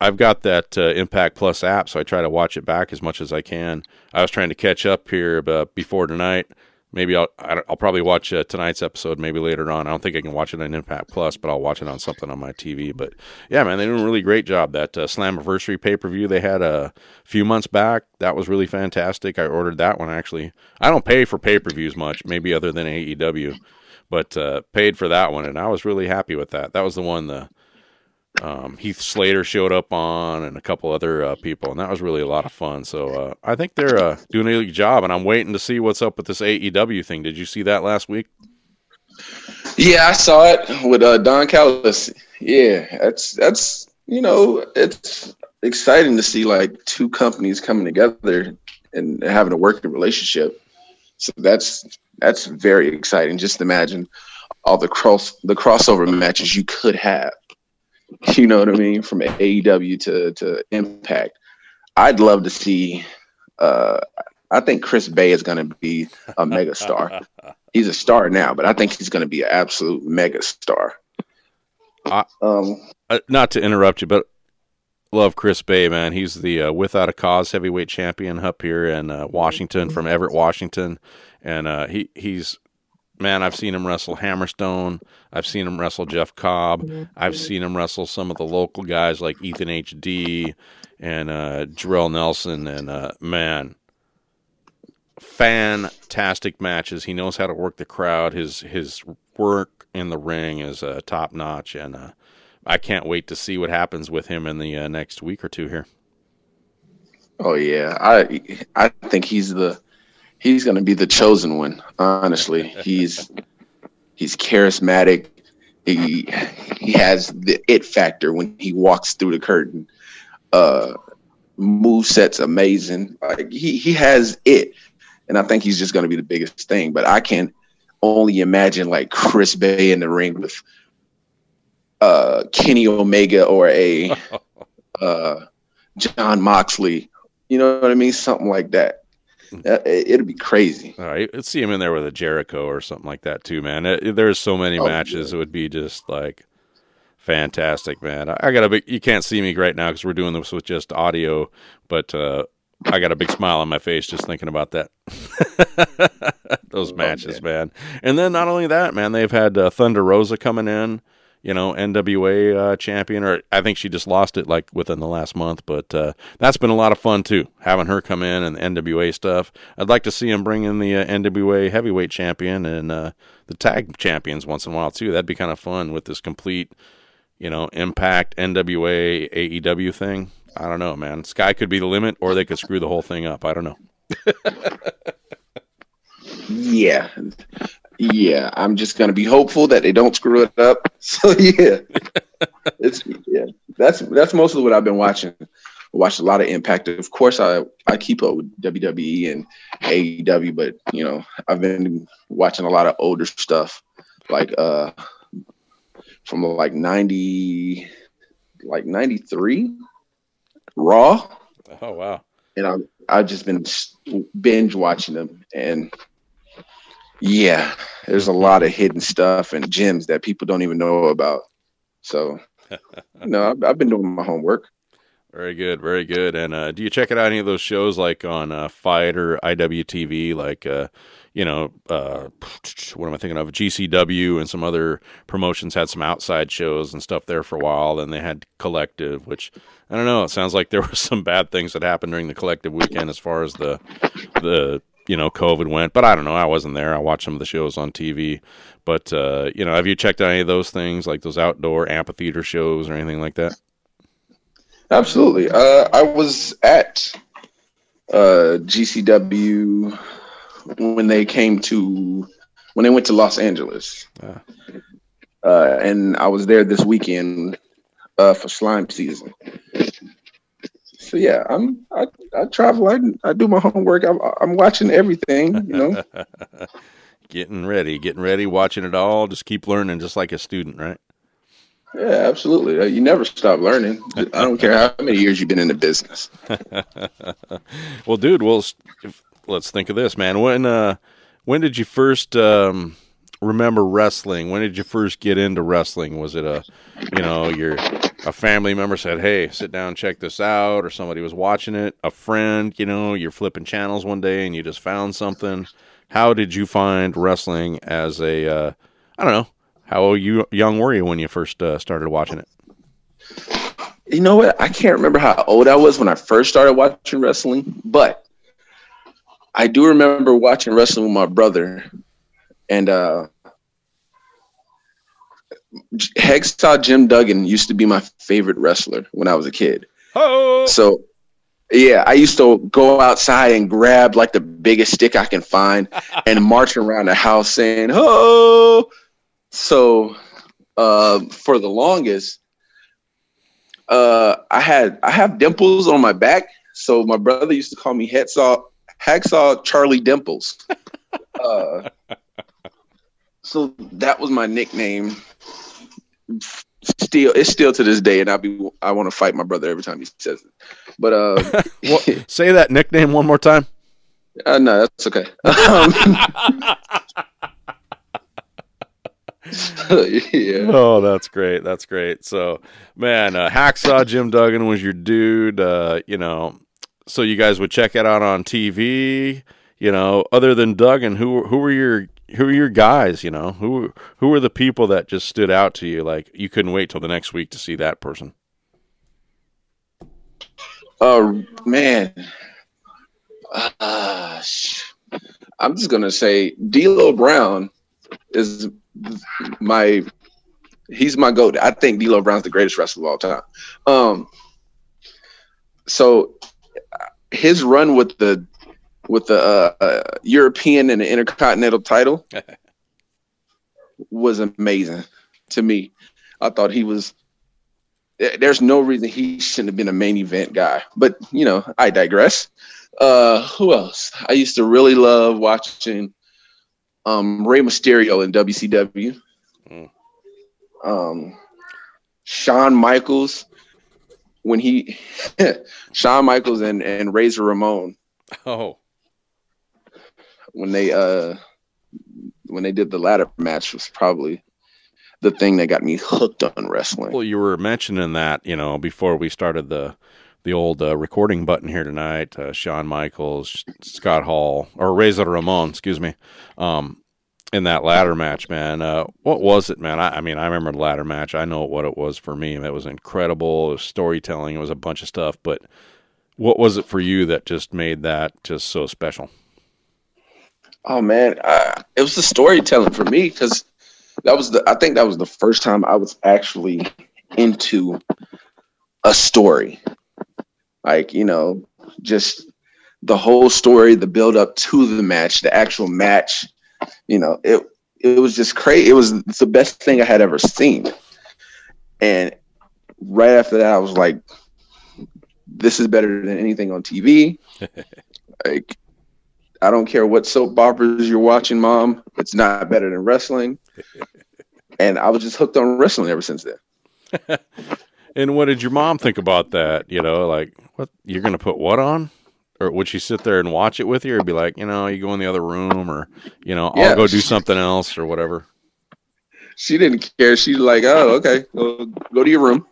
F: i've got that uh, impact plus app so i try to watch it back as much as i can. I was trying to catch up here uh, before tonight maybe I'll I'll probably watch uh, tonight's episode maybe later on. I don't think I can watch it on Impact Plus, but I'll watch it on something on my TV. But yeah, man, they did a really great job. That uh, Slammiversary pay per view they had a few months back that was really fantastic. I ordered that one actually. I don't pay for pay per views much, maybe other than AEW, but uh, paid for that one, and I was really happy with that. That was the one the um, Heath Slater showed up on, and a couple other uh, people, and that was really a lot of fun. So uh, I think they're uh, doing a good job, and I'm waiting to see what's up with this AEW thing. Did you see that last week?
D: Yeah, I saw it with uh, Don Callis. Yeah, that's that's you know it's exciting to see like two companies coming together and having a working relationship. So that's that's very exciting. Just imagine all the cross the crossover matches you could have. [LAUGHS] You know what I mean? From AEW to to Impact. I'd love to see. Uh, I think Chris Bey is going to be a mega star. [LAUGHS] he's a star now, but I think he's going to be an absolute mega star.
F: I-
D: um,
F: uh, not to interrupt you, but love Chris Bey, man. He's the uh, without a cause heavyweight champion up here in uh, Washington from Everett, Washington, and uh, he he's man. I've seen him wrestle Hammerstone. I've seen him wrestle Jeff Cobb. I've seen him wrestle some of the local guys like Ethan HD and uh, Jarrell Nelson, and uh, man. Fantastic matches. He knows how to work the crowd. His his work in the ring is uh, top notch, and uh, I can't wait to see what happens with him in the uh, next week or two here.
D: oh yeah, I I think he's the he's going to be the chosen one. Honestly, [LAUGHS] he's he's charismatic. He he has the it factor when he walks through the curtain. Uh, move sets amazing. Like he he has it, and I think he's just going to be the biggest thing. But I can only imagine like Chris Bey in the ring with uh, Kenny Omega or a [LAUGHS] uh, Jon Moxley. You know what I mean? Something like that. [LAUGHS] Uh, it- it'd be crazy.
F: All right, let's see him in there with a Jericho or something like that too, man. It, there's so many
D: Oh,
F: matches; it would be just like fantastic, man. I, I got a big. You can't see me right now because we're doing this with just audio, but uh, I got a big smile on my face just thinking about that. [LAUGHS] Those matches, man. And then not only that, man, they've had uh, Thunder Rosa coming in. You know, NWA uh, champion, or I think she just lost it like within the last month. But uh, that's been a lot of fun too, having her come in and the NWA stuff. I'd like to see him bring in the uh, NWA heavyweight champion and uh, the tag champions once in a while too. That'd be kind of fun with this complete, you know, Impact NWA AEW thing. I don't know, man. Sky could be the limit, or they could screw the whole thing up. I don't know. [LAUGHS]
D: Yeah. Yeah. I'm just gonna be hopeful that they don't screw it up. [LAUGHS] So yeah. [LAUGHS] it's yeah. That's that's mostly what I've been watching. I watched a lot of Impact. Of course I I keep up with WWE and AEW, but you know, I've been watching a lot of older stuff like uh from like 90 like 93 Raw
F: Oh wow.
D: and I've I've just been binge watching them, and yeah, there's a lot of hidden stuff and gems that people don't even know about. So, know, I've, I've been doing my homework.
F: Very good, very good. And uh, do you check out any of those shows like on uh, FITE or IWTV, like uh, you know, uh, [SNIFFS] what am I thinking of? GCW and some other promotions had some outside shows and stuff there for a while. Then they had Collective, which I don't know. It sounds like there [LAUGHS] were some bad things that happened during the Collective weekend as far as the the you know COVID went. But I don't know. I wasn't there. I watched some of the shows on TV. But uh, you know, have you checked out any of those things like those outdoor amphitheater shows or anything like that?
D: Absolutely. Uh, I was at uh, GCW when they came to when they went to Los Angeles,
F: Ah.
D: uh, and I was there this weekend uh, for slime season. So yeah, I'm I, I travel. I, I do my homework. I'm, I'm watching everything. You know. [LAUGHS]
F: getting ready, getting ready, watching it all. Just keep learning, just like a student, right?
D: Yeah, absolutely. Uh, You never stop learning. I don't care how many years you've been in the business. [LAUGHS]
F: well, dude, well, if, let's think of this, man. When uh, when did you first um, remember wrestling? When did you first get into wrestling? Was it a, you know, your a family member said, "Hey, sit down, check this out," or somebody was watching it? A friend, you know, you're flipping channels one day and you just found something. How did you find wrestling as a, uh, I don't know, how you young were you when you first uh, started watching it?
D: You know what? I can't remember how old I was when I first started watching wrestling, but I do remember watching wrestling with my brother, and uh, Jim Duggan used to be my favorite wrestler when I was a kid.
F: Oh,
D: So, yeah, I used to go outside and grab like the biggest stick I can find [LAUGHS] and march around the house saying "Oh!" So, uh, for the longest, uh, I had I have dimples on my back. So my brother used to call me Hacksaw Hacksaw Charlie Dimples. [LAUGHS] uh, so that was my nickname. Still, it's still to this day, and I be I want to fight my brother every time he says it. But uh, [LAUGHS]
F: Well, say that nickname one more time.
D: uh no, that's okay. Um, [LAUGHS] [LAUGHS] yeah.
F: Oh, that's great. That's great. So, man, uh, Hacksaw Jim Duggan was your dude. Uh, you know, so you guys would check it out on TV. You know, other than Duggan, who who were your who are your guys? You know, who who were the people that just stood out to you? Like you couldn't wait till the next week to see that person.
D: Oh man, uh, I'm just gonna say D'Lo Brown is my he's my goat. I think D'Lo Brown's the greatest wrestler of all time. Um, so his run with the with the uh, uh, European and the Intercontinental title [LAUGHS] was amazing to me. I thought he was there's no reason he shouldn't have been a main event guy. But you know, I digress. Uh, who else? I used to really love watching um, Rey Mysterio in WCW.
F: Mm.
D: Um, Shawn Michaels when he [LAUGHS] Shawn Michaels and and Razor Ramon
F: Oh,
D: when they uh when they did the ladder match was probably the thing that got me [LAUGHS] hooked on wrestling.
F: well, you were mentioning that you know before we started the the old uh, recording button here tonight. Uh, Shawn Michaels, Scott Hall, or Razor Ramon, excuse me. Um, in that ladder match, man. Uh, what was it, man? I, I mean, I remember the ladder match. I know what it was for me. It was incredible. It was storytelling. It was a bunch of stuff. But what was it for you that just made that just so special?
D: Oh man, uh, it was the storytelling for me because that was the. I think that was the first time I was actually into a story, like you know, just the whole story, the build up to the match, the actual match. You know, it it was just crazy. It was the best thing I had ever seen, and right after that, I was like, "This is better than anything on TV." [LAUGHS] like I don't care what soap operas you're watching, mom. It's not better than wrestling. [LAUGHS] and I was just hooked on wrestling ever since then. [LAUGHS]
F: And what did your mom think about that? You know, like what you're going to put what on? Or would she sit there and watch it with you, or be like, you know, you go in the other room, or you know, I'll go do [LAUGHS] something else, or whatever.
D: She didn't care. She's like, oh, okay, well, go to your room.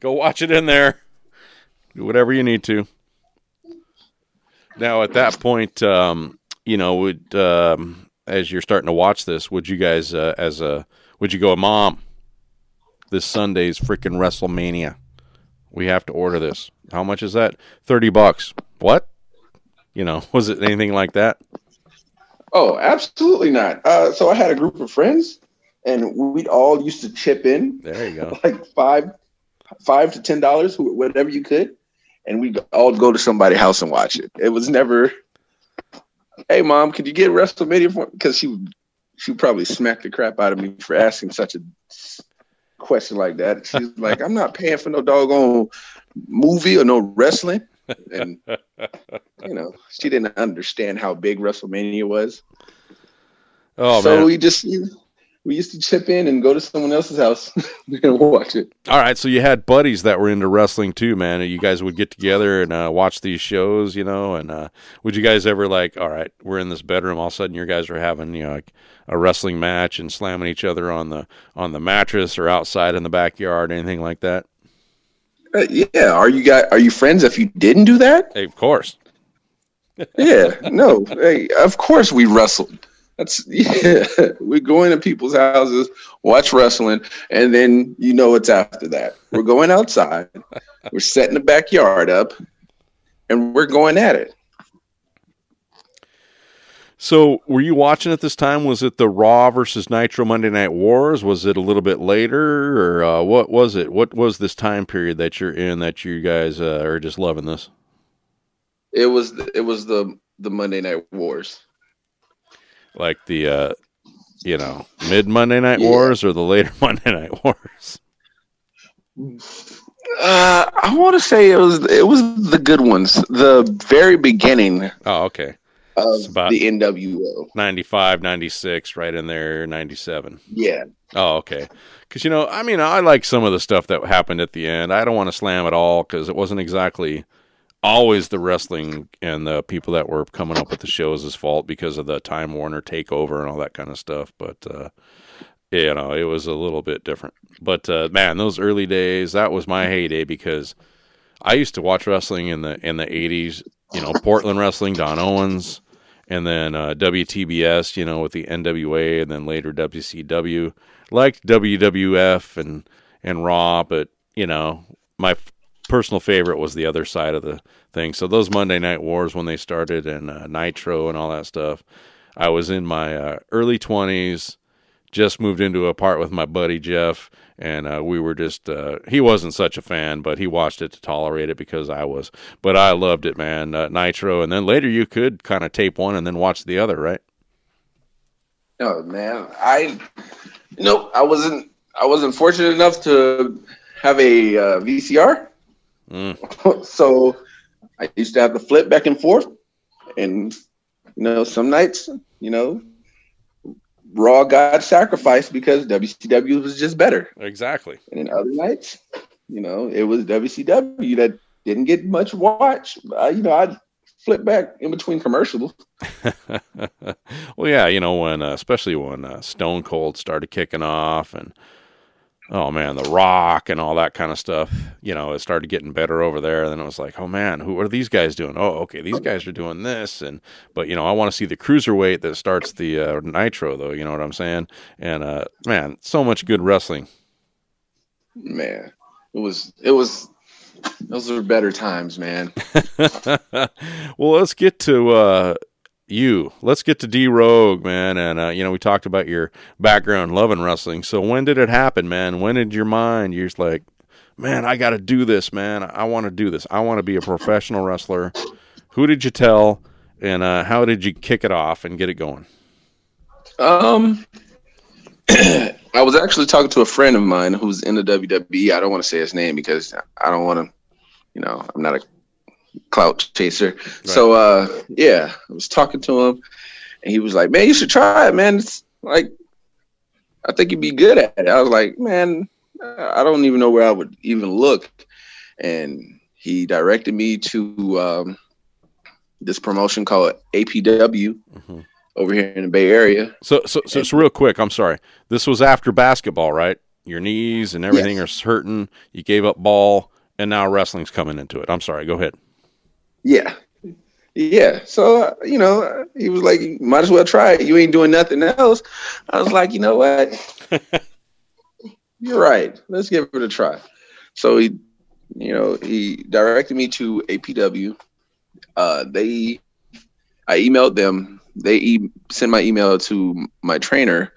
F: Go watch it in there. Do whatever you need to. Now, at that point, um, you know, would um, as you're starting to watch this, would you guys, uh, as a, would you go, Mom? This Sunday's freaking WrestleMania. We have to order this. How much is that? Thirty bucks. What? You know, [LAUGHS] was it anything like that?
D: Oh, absolutely not. Uh, so I had a group of friends, and we'd all used to chip in
F: There you go. [LAUGHS]
D: like five, five to ten dollars, whatever you could, and we all go to somebody's house and watch it. It was never, hey mom, could you get WrestleMania for? Because she would she probably smack the crap out of me for asking such a question like that. She's [LAUGHS] like, I'm not paying for no doggone movie or no wrestling. And you know, she didn't understand how big WrestleMania was.
F: Oh
D: so
F: man!
D: we just we used to chip in and go to someone else's house [LAUGHS] and watch it.
F: All right, so you had buddies that were into wrestling too, man. You guys would get together and uh, watch these shows, you know. And uh, would you guys ever like, all right, we're in this bedroom, all of a sudden, your guys are having you know like a wrestling match and slamming each other on the on the mattress or outside in the backyard, anything like that?
D: Uh, yeah, are you guys are you friends if you didn't do that?
F: Hey, of course.
D: Yeah, no, hey, of course we wrestled. That's [LAUGHS] yeah. We go into people's houses, watch wrestling, and then you know what's after that. We're going outside, [LAUGHS] we're setting the backyard up, and we're going at it.
F: So, were you watching at this time? Was it the Raw versus Nitro Monday Night Wars? Was it a little bit later, or uh, what was it? What was this time period that you're in that you guys uh, are just loving this?
D: It was it was the the Monday Night Wars.
F: Like the uh, you know mid Monday Night
D: Yeah.
F: Wars or the later [LAUGHS] Monday Night Wars?
D: Uh, I want to say it was it was the good ones. The very beginning
F: Oh, okay.
D: of
F: about-
D: the NWO.
F: 95, 96, right in there, 97.
D: Yeah,
F: Oh, okay. Because, you know, I mean, I like some of the stuff that happened at the end. I don't want to slam it all because it wasn't exactly always the wrestling and the people that were coming up with the shows' fault because of the Time Warner takeover and all that kind of stuff. But, uh, you know, it was a little bit different. But, uh, man, those early days, that was my heyday because I used to watch wrestling in the in the 80s, you know, Portland wrestling, Don Owens, and then uh, WTBS, you know, with the NWA, and then later WCW. Liked WWF and and Raw, but you know, my personal favorite was the other side of the thing. So those Monday Night Wars when they started, and uh, Nitro and all that stuff. I was in my uh, early twenties, just moved into a part with my buddy Jeff, and uh, we were just uh, he wasn't such a fan, but he watched it to tolerate it because I was. But I loved it, man. Uh, Nitro, and then later you could kind of tape one and then watch the other, right?
D: Oh man, I nope. I wasn't. I wasn't fortunate enough to have a uh, VCR,
F: Mm. [LAUGHS]
D: so I used to have to flip back and forth, and you know, some nights, you know, Raw got sacrificed because WCW was just better,
F: Exactly.
D: and then other nights, you know, it was WCW that didn't get much watch. Uh, you know, I'd flip back in between commercials. [LAUGHS]
F: well, yeah, you know when, uh, especially when uh, Stone Cold started kicking off, and oh man, The Rock and all that kind of stuff. You know, it started getting better over there. And then it was like, oh man, who are these guys doing? Oh, okay, these guys are doing this, and but you know, I want to see the cruiserweight that starts the uh, Nitro, though. You know what I'm saying? And uh, man, so much good wrestling.
D: Man, it was it was those were better times, man. [LAUGHS]
F: well, let's get to uh, you. Let's get to D Rogue, man. And uh, you know, we talked about your background loving wrestling. So when did it happen, man? When did your mind? You're just like, man, I got to do this, man. I want to do this. I want to be a professional wrestler. Who did you tell, and uh, how did you kick it off and get it going?
D: Um, [CLEARS THROAT] I was actually talking to a friend of mine who's in the WWE. I don't want to say his name because I don't want to, you know, I'm not a clout chaser. So, uh, yeah, I was talking to him, and he was like, "Man, you should try it, man. It's like, I think you'd be good at it." I was like, "Man, I don't even know where I would even look," and he directed me to um, this promotion called APW
F: Mhm.
D: over here in the Bay Area.
F: So, so, so, so, real quick, I'm sorry. This was after basketball, right? Your knees and everything are hurting. You gave up ball, and now wrestling's coming into it. I'm sorry. Go ahead.
D: Yeah. Yeah. So, uh, you know, uh, he was like, "You might as well try it. You ain't doing nothing else. I was like, you know what? [LAUGHS] You're right. Let's give it a try. So he, you know, he directed me to APW. Uh, they, I emailed them. They e- sent my email to my trainer.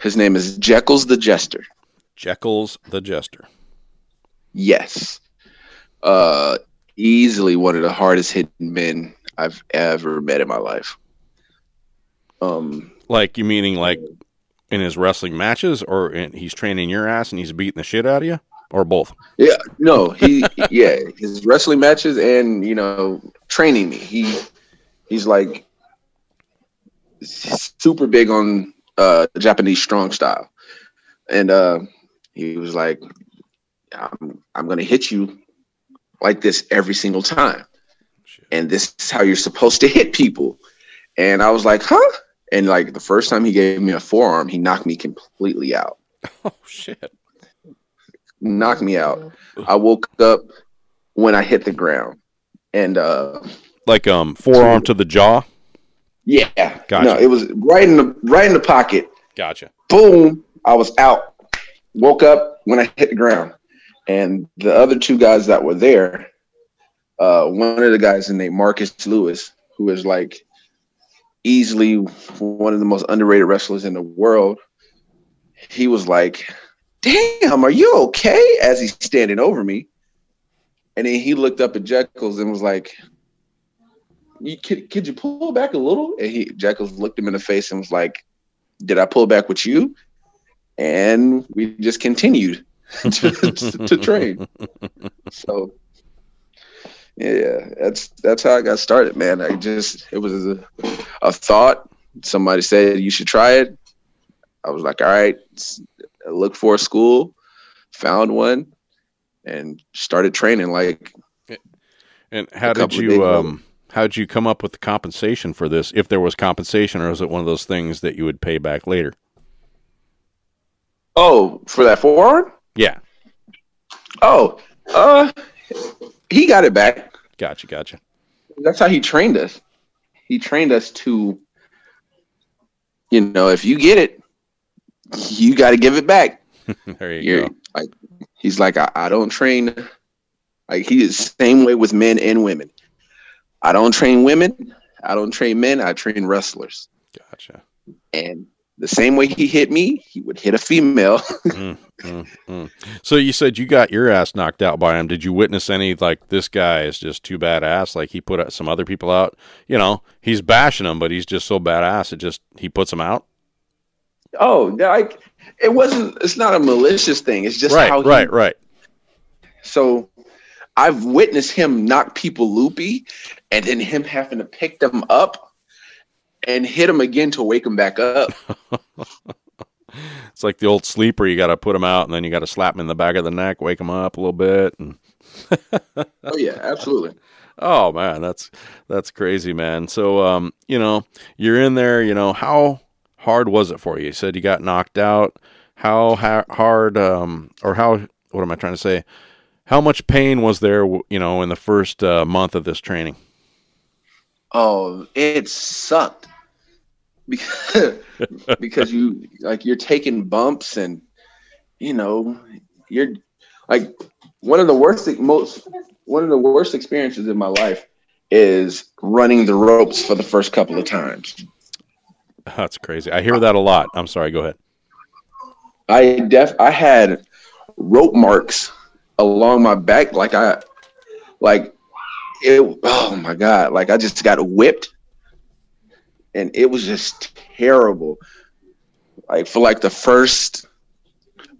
D: His name is Jeckles the Jester.
F: Jeckles the Jester.
D: Yes. Uh, easily one of the hardest hitting men I've ever met in my life. Um,
F: Like you meaning like in his wrestling matches, or in, he's training your ass and he's beating the shit out of you, or both?
D: yeah, no, he, [LAUGHS] yeah, his wrestling matches and you know training me. He, he's like super big on uh Japanese strong style, and uh he was like, "I'm, I'm gonna hit you like this every single time, and this is how you're supposed to hit people." And I was like, "Huh?" And like the first time he gave me a forearm, he knocked me completely out. [LAUGHS]
F: Oh shit!
D: knocked me out. I woke up when I hit the ground, and uh,
F: Like um forearm to the jaw.
D: yeah,
F: Gotcha.
D: no, it was right in the right in the pocket.
F: Gotcha.
D: Boom! I was out. Woke up when I hit the ground, and the other two guys that were there, uh, one of the guys named Marcus Lewis, who is like easily one of the most underrated wrestlers in the world. He was like, "Damn, are you okay?" As he's standing over me, and then he looked up at Jeckles and was like, you, could, "Could you pull back a little?" And he Jeckles looked him in the face and was like, "Did I pull back with you?" And we just continued to, [LAUGHS] to, to train. So, yeah, that's that's how I got started, man. I just it was a, a thought. Somebody said you should try it. I was like, all right, look for a school, found one, and started training. Like,
F: And how did you um how did you come up with the compensation for this? If there was compensation, or was it one of those things that you would pay back later?
D: oh, for that forearm?
F: Yeah,
D: Oh, uh, he got it back.
F: gotcha, gotcha.
D: That's how he trained us. He trained us to, you know, if you get it, you got to give it back. [LAUGHS]
F: there you
D: You're
F: go.
D: like, he's like, I, I don't train. Like he is same way with men and women. I don't train women. I don't train men. I train wrestlers.
F: Gotcha.
D: And the same way he hit me, he would hit a female. [LAUGHS]
F: Mm, mm, mm. So you said you got your ass knocked out by him. Did you witness any like this guy is just too badass? Like he put some other people out. You know, he's bashing them, but he's just so badass. It just he puts them out.
D: oh, like it wasn't. It's not a malicious thing. It's just
F: right,
D: how he,
F: right, right.
D: So I've witnessed him knock people loopy, and then him having to pick them up and hit him again to wake him back up. [LAUGHS]
F: It's like the old sleeper. You got to put him out, and then you got to slap him in the back of the neck, wake him up a little bit, and [LAUGHS]
D: oh yeah, absolutely.
F: Oh man, that's that's crazy, man. So um, you know, you're in there, you know, how hard was it for you? You said you got knocked out. How ha- hard um or how what am I trying to say? How much pain was there, you know, in the first uh, month of this training?
D: Oh, it sucked because [LAUGHS] because you like you're taking bumps and you know you're like one of the worst most one of the worst experiences in my life is running the ropes for the first couple of times.
F: That's crazy. I hear that a lot. I'm sorry, go ahead.
D: I def I had rope marks along my back like I like it oh my god like I just got whipped and it was just terrible like for like the first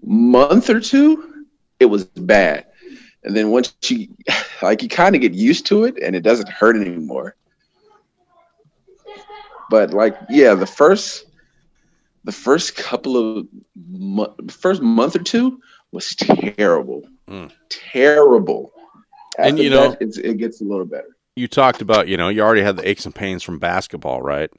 D: month or two it was bad and then once you [SIGHS] like you kind of get used to it and it doesn't hurt anymore but like yeah the first the first couple of mo- first month or two was terrible,
F: Mm.
D: terrible.
F: And,
D: After
F: you know-
D: that, it gets a little better.
F: You talked about, you know, you already had the aches and pains from basketball, right?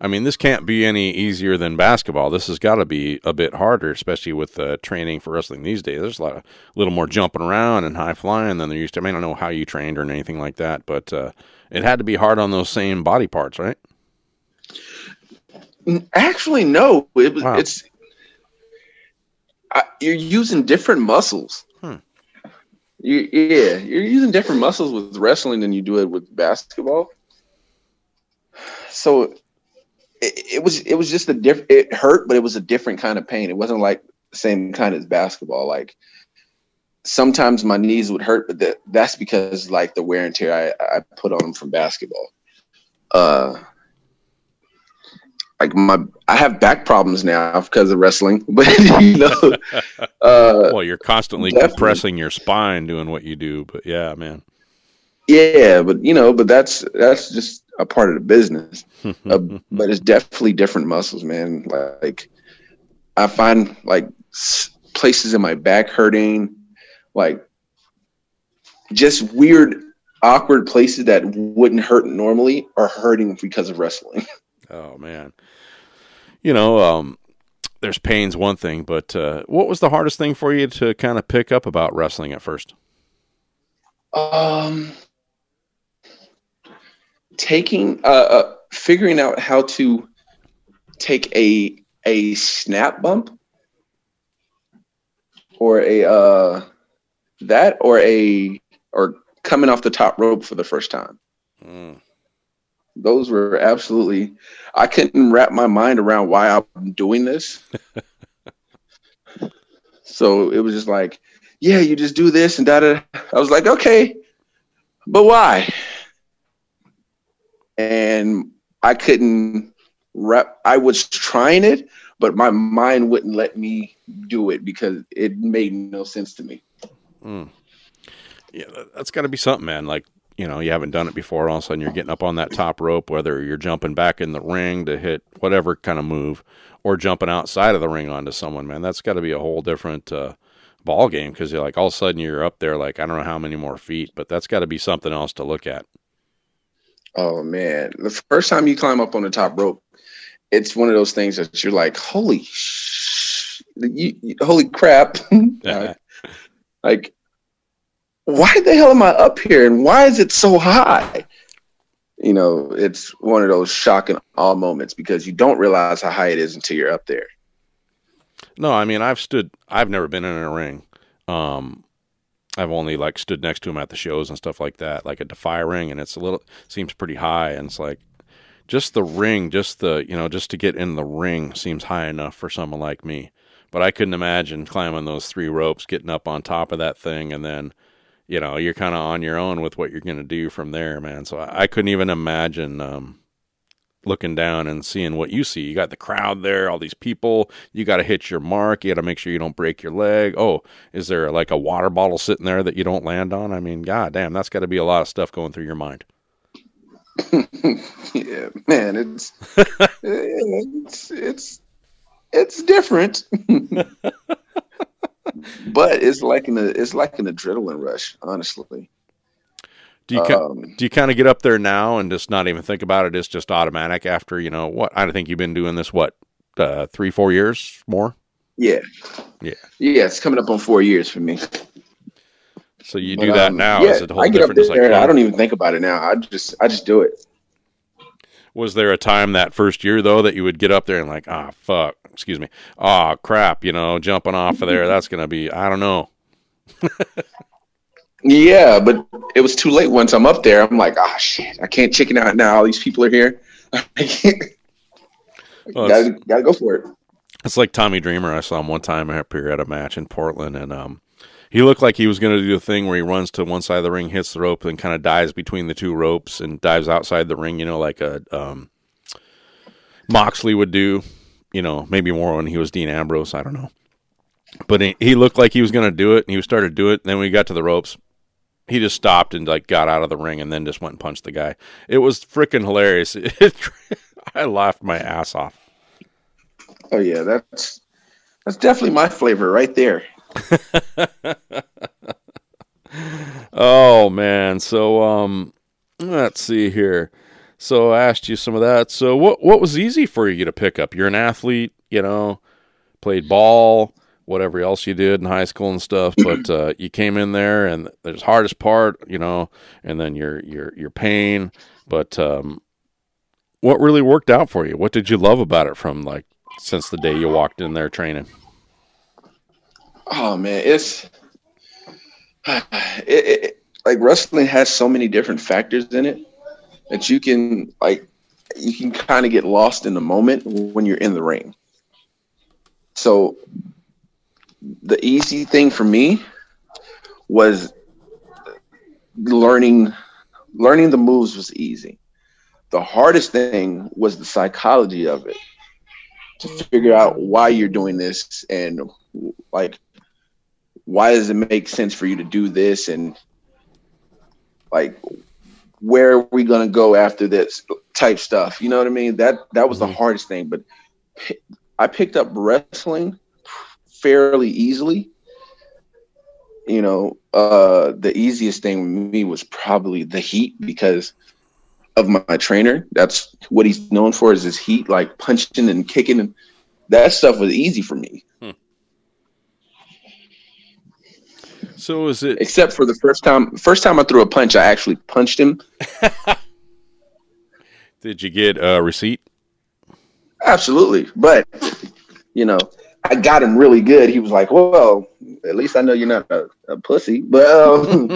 F: I mean, this can't be any easier than basketball. This has got to be a bit harder, especially with uh, training for wrestling these days. There's a lot, of, little more jumping around and high flying than there used to. I mean, I don't know how you trained or anything like that, but uh, it had to be hard on those same body parts, right?
D: Actually, no. It was.
F: Wow.
D: It's I, you're using different muscles. You, yeah, you're using different muscles with wrestling than you do it with basketball. So it, it was it was just a different. It hurt, but it was a different kind of pain. It wasn't like the same kind as basketball. Like sometimes my knees would hurt, but that, that's because like the wear and tear I, I put on them from basketball. Uh, like my I have back problems now because of wrestling, [LAUGHS] but you know, [LAUGHS] uh,
F: well, you're constantly
D: definitely.
F: compressing your spine doing what you do, but yeah, man.
D: yeah, but you know, but that's that's just a part of the business. [LAUGHS] Uh, but it's definitely different muscles, man. Like I find like places in my back hurting, like just weird, awkward places that wouldn't hurt normally are hurting because of wrestling.
F: oh man. You know, um, there's pain's one thing, but uh, what was the hardest thing for you to kind of pick up about wrestling at first?
D: Um, taking uh, uh figuring out how to take a a snap bump or a uh that or a or coming off the top rope for the first time.
F: Mm.
D: Those were absolutely I couldn't wrap my mind around why I'm doing this. [LAUGHS] so it was just like, yeah, you just do this and da da. I was like, okay, but why? And I couldn't wrap. I was trying it, but my mind wouldn't let me do it because it made no sense to me.
F: Mm. Yeah, that- that's got to be something, man. Like, you know, you haven't done it before. All of a sudden, you're getting up on that top rope, whether you're jumping back in the ring to hit whatever kind of move, or jumping outside of the ring onto someone, man. That's got to be a whole different uh, ball game because you're like all of a sudden you're up there, like I don't know how many more feet, but that's got to be something else to look at.
D: Oh man, the first time you climb up on the top rope, it's one of those things that you're like, holy, sh- you, holy crap! [LAUGHS] [LAUGHS] Like, why the hell am I up here, and why is it so high? You know, it's one of those shock and awe moments because you don't realize how high it is until you're up there.
F: No, I mean I've stood. I've never been in a ring. Um, I've only like stood next to him at the shows and stuff like that, like a Defy ring, and it's a little seems pretty high, and it's like just the ring, just the you know, just to get in the ring seems high enough for someone like me. But I couldn't imagine climbing those three ropes, getting up on top of that thing, and then you know you're kind of on your own with what you're going to do from there, man. So I, I couldn't even imagine. Um, looking down and seeing what you see. You got the crowd there, all these people. You got to hit your mark. You got to make sure you don't break your leg. Oh, is there like a water bottle sitting there that you don't land on? I mean, god damn, that's got to be a lot of stuff going through your mind. [LAUGHS]
D: yeah, man, it's [LAUGHS] it's it's it's different, [LAUGHS] but it's like an it's like an adrenaline rush, honestly.
F: Do you
D: Um,
F: do you kind of get up there now and just not even think about it? It's just automatic after you know what? I think you've been doing this what uh, three, four years more.
D: Yeah,
F: Yeah.
D: yeah. It's coming up on four years for me.
F: So you
D: But,
F: do that
D: um,
F: now.
D: Yeah,
F: is a whole
D: I get up there.
F: like,
D: I don't even think about it now. I just I just do it.
F: Was there a time that first year though that you would get up there and like, ah, fuck, excuse me, ah, crap, you know, jumping off of there, that's gonna be, I don't know.
D: Yeah, but it was too late once I'm up there. I'm like, ah, shit, I can't chicken out now. All these people are here. [LAUGHS] I can't.
F: Well,
D: gotta, gotta go for it.
F: It's like Tommy Dreamer. I saw him one time up here at a match in Portland, and um, he looked like he was going to do a thing where he runs to one side of the ring, hits the rope, and kind of dives between the two ropes and dives outside the ring. You know, like a um, Moxley would do. You know, maybe more when he was Dean Ambrose. I don't know, but he, he looked like he was going to do it, and he started to do it. And then he got to the ropes, he just stopped and like got out of the ring, and then just went and punched the guy. It was freaking hilarious. [LAUGHS] I laughed my ass off.
D: Oh yeah, that's that's definitely my flavor right there. [LAUGHS]
F: Oh man, so um, let's see here. So I asked you some of that. So what what was easy for you to pick up? You're an athlete, you know, played ball, whatever else you did in high school and stuff. But uh, you came in there, and there's hardest part, you know, and then your your your pain. But um, what really worked out for you? What did you love about it from like since the day you walked in there training?
D: Oh man, it's [SIGHS] it, it, like wrestling has so many different factors in it that you can like you can kind of get lost in the moment when you're in the ring. So the easy thing for me was learning learning the moves was easy. The hardest thing was the psychology of it. To figure out why you're doing this and like why does it make sense for you to do this? And like where are we going to go after this type stuff? You know what i mean? That that was the hardest thing. But i picked up wrestling fairly easily. You know uh the easiest thing with me was probably the heat because of my, my trainer. That's what he's known for is his heat like punching and kicking. And that stuff was easy for me
F: So is it?
D: except for the first time first time i threw a punch i actually punched him [LAUGHS]
F: Did you get a receipt?
D: Absolutely. But, you know, I got him really good. He was like, well, at least I know you're not a, a pussy. But, um, [LAUGHS]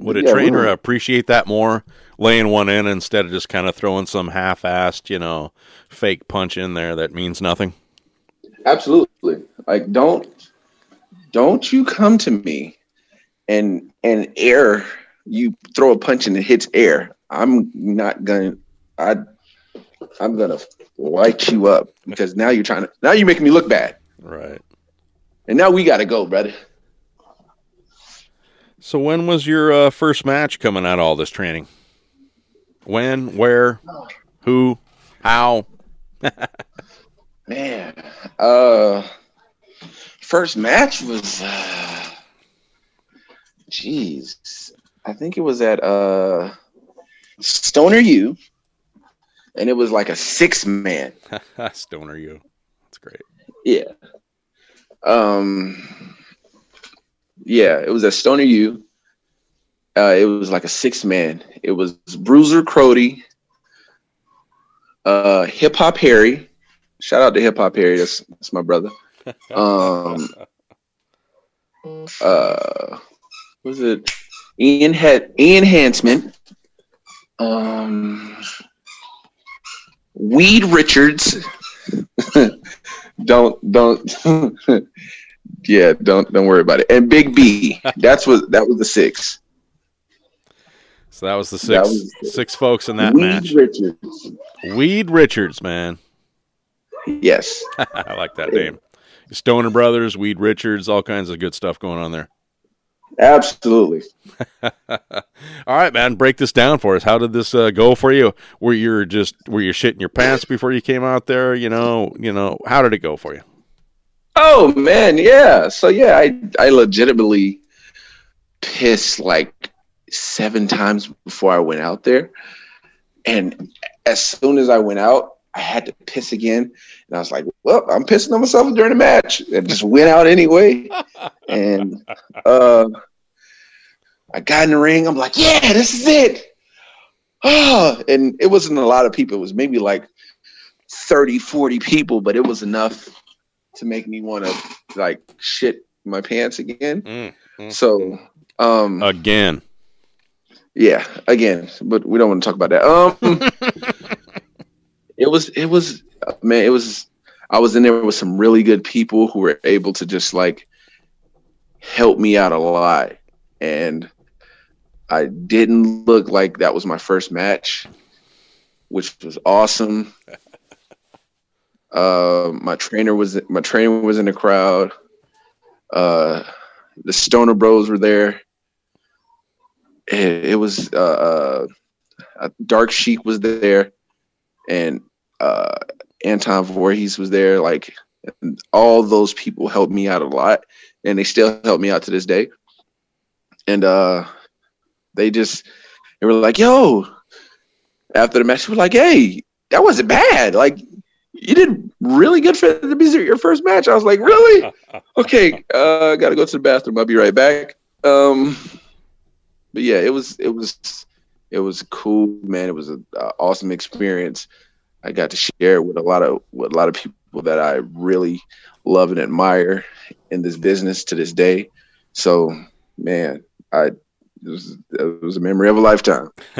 F: Would a
D: Yeah,
F: trainer
D: were-
F: appreciate that more, laying one in instead of just kind of throwing some half-assed, you know, fake punch in there that means nothing?
D: Absolutely. Like, don't, don't you come to me and, and air, you throw a punch and it hits air. I'm not going to, I, I'm going to light you up because now you're trying to, now you're making me look bad.
F: Right.
D: And now we got to go, brother.
F: So when was your uh, first match coming out of all this training? When, where, who, how? [LAUGHS]
D: Man, uh, first match was, uh, jeez, I think it was at uh, Stoner U, and it was like a six man. [LAUGHS]
F: Stoner U, That's great.
D: Yeah. Um. Yeah, it was at Stoner U. Uh, it was like a six man. It was Bruiser Crody, uh, Hip Hop Harry. Shout out to Hip Hop Harry. That's that's my brother. [LAUGHS] Um. Uh, was it Ian had Ian Hansman? Um. Weed Richards. [LAUGHS] don't don't [LAUGHS] yeah don't don't worry about it and big b that's what that was the six
F: So that was the six
D: was-
F: six folks in that
D: Weed
F: match.
D: richards
F: Weed Richards, man.
D: Yes [LAUGHS]
F: I like that name. Stoner Brothers, Weed Richards, all kinds of good stuff going on there.
D: absolutely [LAUGHS]
F: all right, man, break this down for us. How did this uh, go for you? Were you just were you shitting your pants before you came out there? You know, you know, how did it go for you?
D: oh man yeah so yeah i i legitimately pissed like seven times before i went out there and as soon as i went out i had to piss again and i was like well i'm pissing on myself during the match and just went out anyway [LAUGHS] and uh I got in the ring. I'm like, yeah, this is it. Oh, and it wasn't a lot of people. It was maybe like 30, 40 people, but it was enough to make me want to like shit my pants again.
F: Mm, mm,
D: So, um,
F: Again,
D: yeah, again, but we don't want to talk about that. Um, [LAUGHS] it was, it was, man, it was. I was in there with some really good people who were able to just like help me out a lot, and I didn't look like that was my first match, which was awesome. Uh, my trainer was my trainer was in the crowd. Uh, the Stoner Bros were there. It, it was uh, uh, Dark Sheik was there, and uh, Anton Voorhees was there. Like all those people helped me out a lot, and they still help me out to this day. And uh, they just they were like, "Yo!" After the match, they were like, "Hey, that wasn't bad. Like, you did really good for be your first match." I was like, "Really? [LAUGHS] Okay, uh, I gotta go to the bathroom. I'll be right back." Um, but yeah, it was it was it was cool, man. It was an awesome experience. I got to share it with a lot of with a lot of people that I really love and admire in this business to this day. So, man, I it was, it was a memory of a lifetime. [LAUGHS]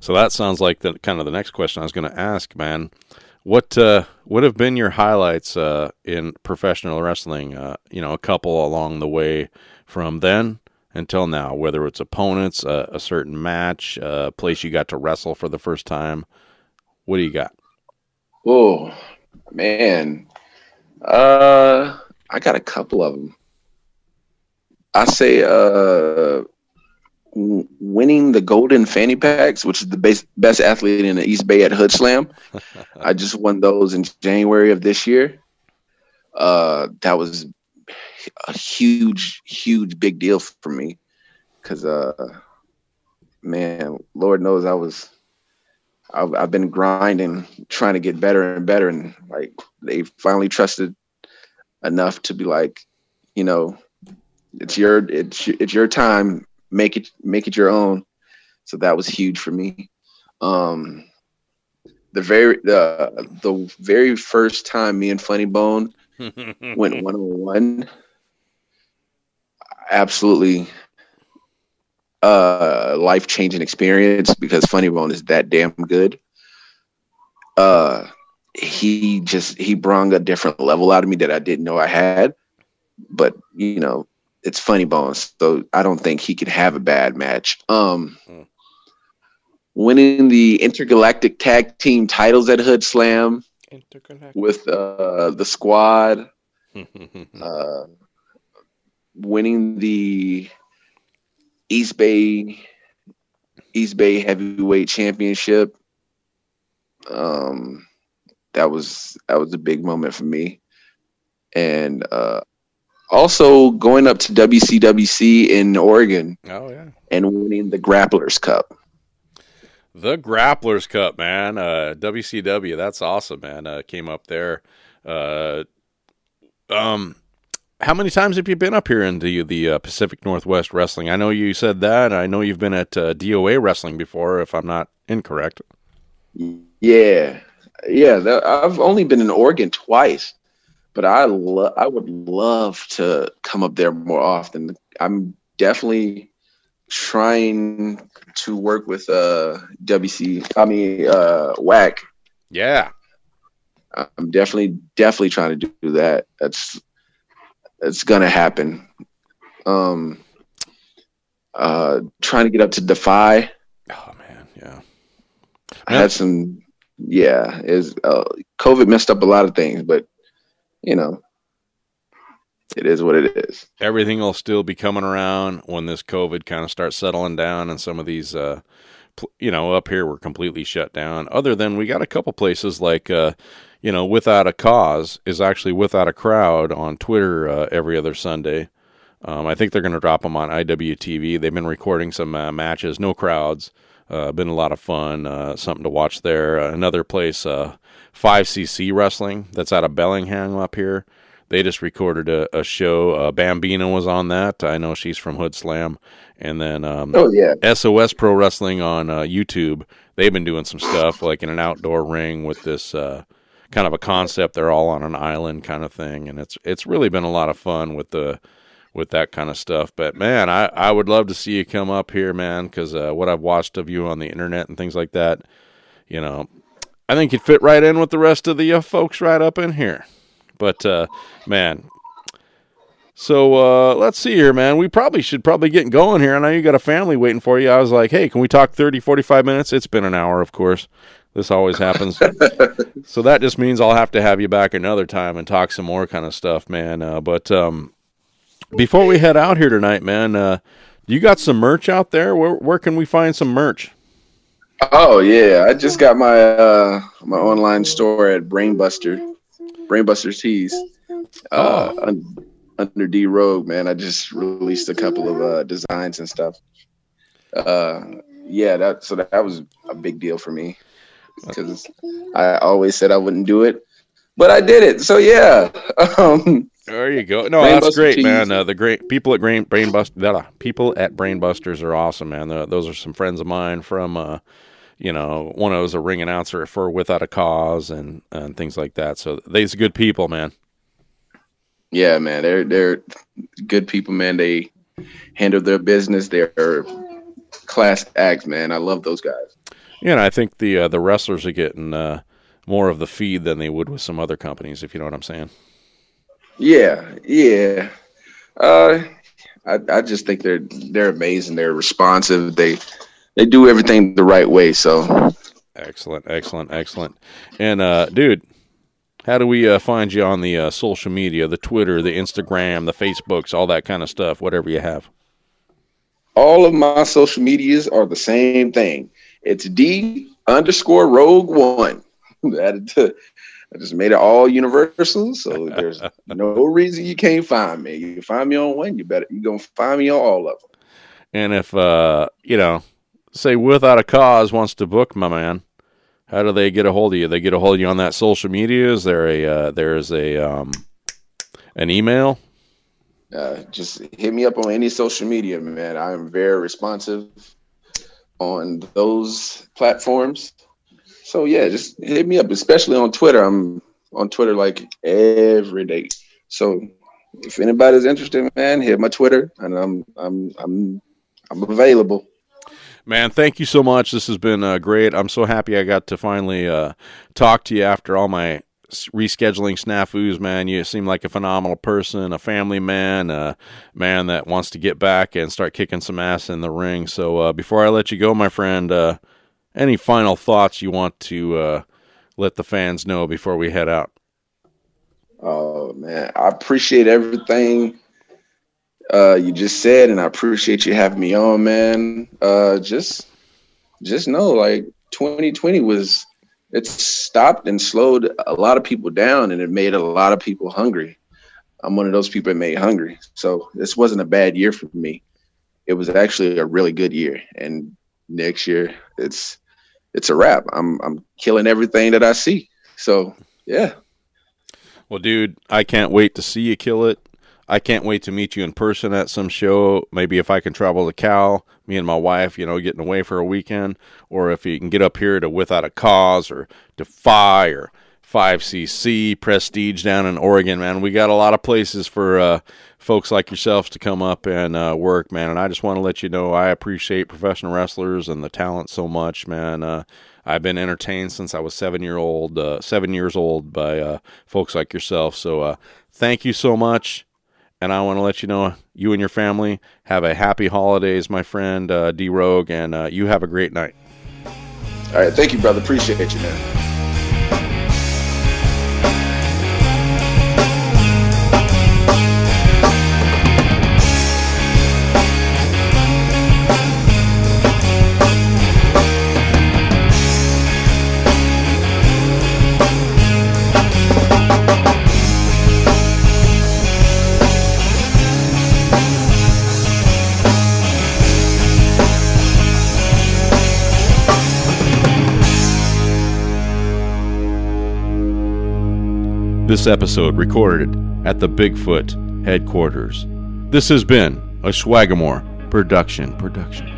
F: so that sounds like the kind of the next question I was going to ask, man. What uh, what have been your highlights uh, in professional wrestling? Uh, you know, a couple along the way from then until now. Whether it's opponents, uh, a certain match, a place you got to wrestle for the first time. What do you got?
D: Oh man, uh, I got a couple of them. I say uh, winning the golden fanny packs, which is the best best athlete in the East Bay at Hoodslam. [LAUGHS] I just won those in January of this year. Uh, that was a huge, huge, big deal for me because, uh, man, Lord knows I was. I've, I've been grinding, trying to get better and better, and like they finally trusted enough to be like, you know, it's your it's it's your time. Make it make it your own. So that was huge for me. Um, the very the the very first time me and Funny Bone [LAUGHS] went one on one, absolutely uh life changing experience because Funny Bone is that damn good. Uh he just he brought a different level out of me that I didn't know I had. But you know, it's funny bones, so I don't think he could have a bad match. Um
F: Hmm.
D: winning the intergalactic tag team titles at Hoodslam with uh the squad, [LAUGHS] uh winning the East Bay East Bay Heavyweight Championship. Um, that was that was a big moment for me, and uh, also going up to WCWC in Oregon
F: oh yeah.
D: and winning the Grapplers Cup.
F: The Grapplers Cup, man. Uh, WCW. That's awesome, man. Uh, came up there. Uh, um, how many times have you been up here in the the uh, Pacific Northwest Wrestling? I know you said that. I know you've been at uh, DOA Wrestling before, if I'm not incorrect.
D: Yeah, yeah. That, I've only been in Oregon twice, but I lo- I would love to come up there more often. I'm definitely trying to work with uh WC. I mean uh WAC.
F: Yeah.
D: I'm definitely definitely trying to do that. That's that's gonna happen. Um, uh, trying to get up to Defy.
F: Oh man, yeah.
D: I had some, yeah. Is uh, COVID messed up a lot of things, but you know, it is what it is.
F: Everything will still be coming around when this COVID kind of starts settling down, and some of these, uh, you know, up here we're completely shut down. Other than we got a couple places like, uh, you know, without a cause is actually without a crowd on Twitter uh, every other Sunday. Um, I think they're going to drop them on IWTV. They've been recording some uh, matches, no crowds. Uh, been a lot of fun. Uh, something to watch there. Uh, another place, uh, 5CC Wrestling, that's out of Bellingham up here. They just recorded a, a show. Uh, Bambina was on that. I know she's from Hoodslam. And then um,
D: Oh yeah,
F: SOS Pro Wrestling on uh, YouTube. They've been doing some stuff like in an outdoor ring with this uh, kind of a concept. They're all on an island kind of thing, and it's it's really been a lot of fun with the with that kind of stuff. But man, I I would love to see you come up here, man, because uh, what I've watched of you on the internet and things like that, you know, I think you'd fit right in with the rest of the uh, folks right up in here. But uh, man, so uh, let's see here, man. We probably should probably get going here. I know you got a family waiting for you. I was like, hey, can we talk 30, 45 minutes? It's been an hour, of course. This always happens. [LAUGHS] so that just means I'll have to have you back another time and talk some more kind of stuff, man. Uh, but um, before we head out here tonight, man, uh, you got some merch out there? Where where can we find some merch?
D: Oh yeah, I just got my uh my online store at Brainbuster, Brainbuster Tees, uh,
F: Oh.
D: un- under D Rogue. Man, I just released a couple of uh, designs and stuff. Uh, yeah, that so that was a big deal for me because I always said I wouldn't do it, but I did it. So yeah, [LAUGHS] um,
F: There you go. No, that's
D: Brainbuster
F: great,
D: Tees.
F: man. Uh, the great people at Brain Brainbuster, people at Brainbusters are awesome, man. They're- those are some friends of mine from, uh, you know, one of was a ring announcer for Without a Cause and and things like that. So they's good people, man.
D: yeah, man, they're they're good people, man. They handle their business. They're class acts, man. I love those guys.
F: Yeah, and I think the uh, the wrestlers are getting uh, more of the feed than they would with some other companies, if you know what I'm saying.
D: Yeah, yeah. Uh, I I just think they're they're amazing. They're responsive. They they do everything the right way. So
F: Excellent, excellent, excellent. And uh, dude, how do we uh, find you on the uh, social media, the Twitter, the Instagram, the Facebooks, all that kind of stuff, whatever you have?
D: all of my social medias are the same thing. It's D underscore Rogue One. [LAUGHS] That I just made it all universal, so there's [LAUGHS] no reason you can't find me. You find me on one, you better you gonna find me on all of them.
F: And if uh, you know, say without a cause wants to book my man, how do they get a hold of you? They get a hold of you on that social media. Is there a uh, there's a um, an email?
D: Uh, just hit me up on any social media, man. I am very responsive on those platforms. So yeah, just hit me up, especially on Twitter. I'm on Twitter like every day. So if anybody's interested, man, hit my Twitter, and I'm I'm I'm I'm available.
F: Man, thank you so much. This has been uh, great. I'm so happy I got to finally uh, talk to you after all my rescheduling snafus. Man, you seem like a phenomenal person, a family man, a man that wants to get back and start kicking some ass in the ring. So uh, before I let you go, my friend, uh, any final thoughts you want to uh, let the fans know before we head out?
D: Oh man, I appreciate everything uh, you just said, and I appreciate you having me on, man. Uh, just, just know, like 2020 was, it stopped and slowed a lot of people down, and it made a lot of people hungry. I'm one of those people that made hungry, so this wasn't a bad year for me. It was actually a really good year, and next year it's it's a wrap. I'm I'm killing everything that I see. So yeah.
F: Well, dude, I can't wait to see you kill it. I can't wait to meet you in person at some show. Maybe if I can travel to Cal, me and my wife, you know, getting away for a weekend, or if you can get up here to Without a Cause or Defy or 5CC Prestige down in Oregon, man. We got a lot of places for uh, folks like yourselves to come up and uh, work, man. And I just want to let you know I appreciate professional wrestlers and the talent so much, man. Uh, I've been entertained since I was seven year old, uh, seven years old by uh, folks like yourself. So uh, thank you so much. And I want to let you know, you and your family have a happy holidays, my friend uh, D Rogue, and uh, you have a great night.
D: All right, thank you, brother. Appreciate you, man.
F: This episode recorded at the Bigfoot headquarters. This has been a Swagamore production. Production.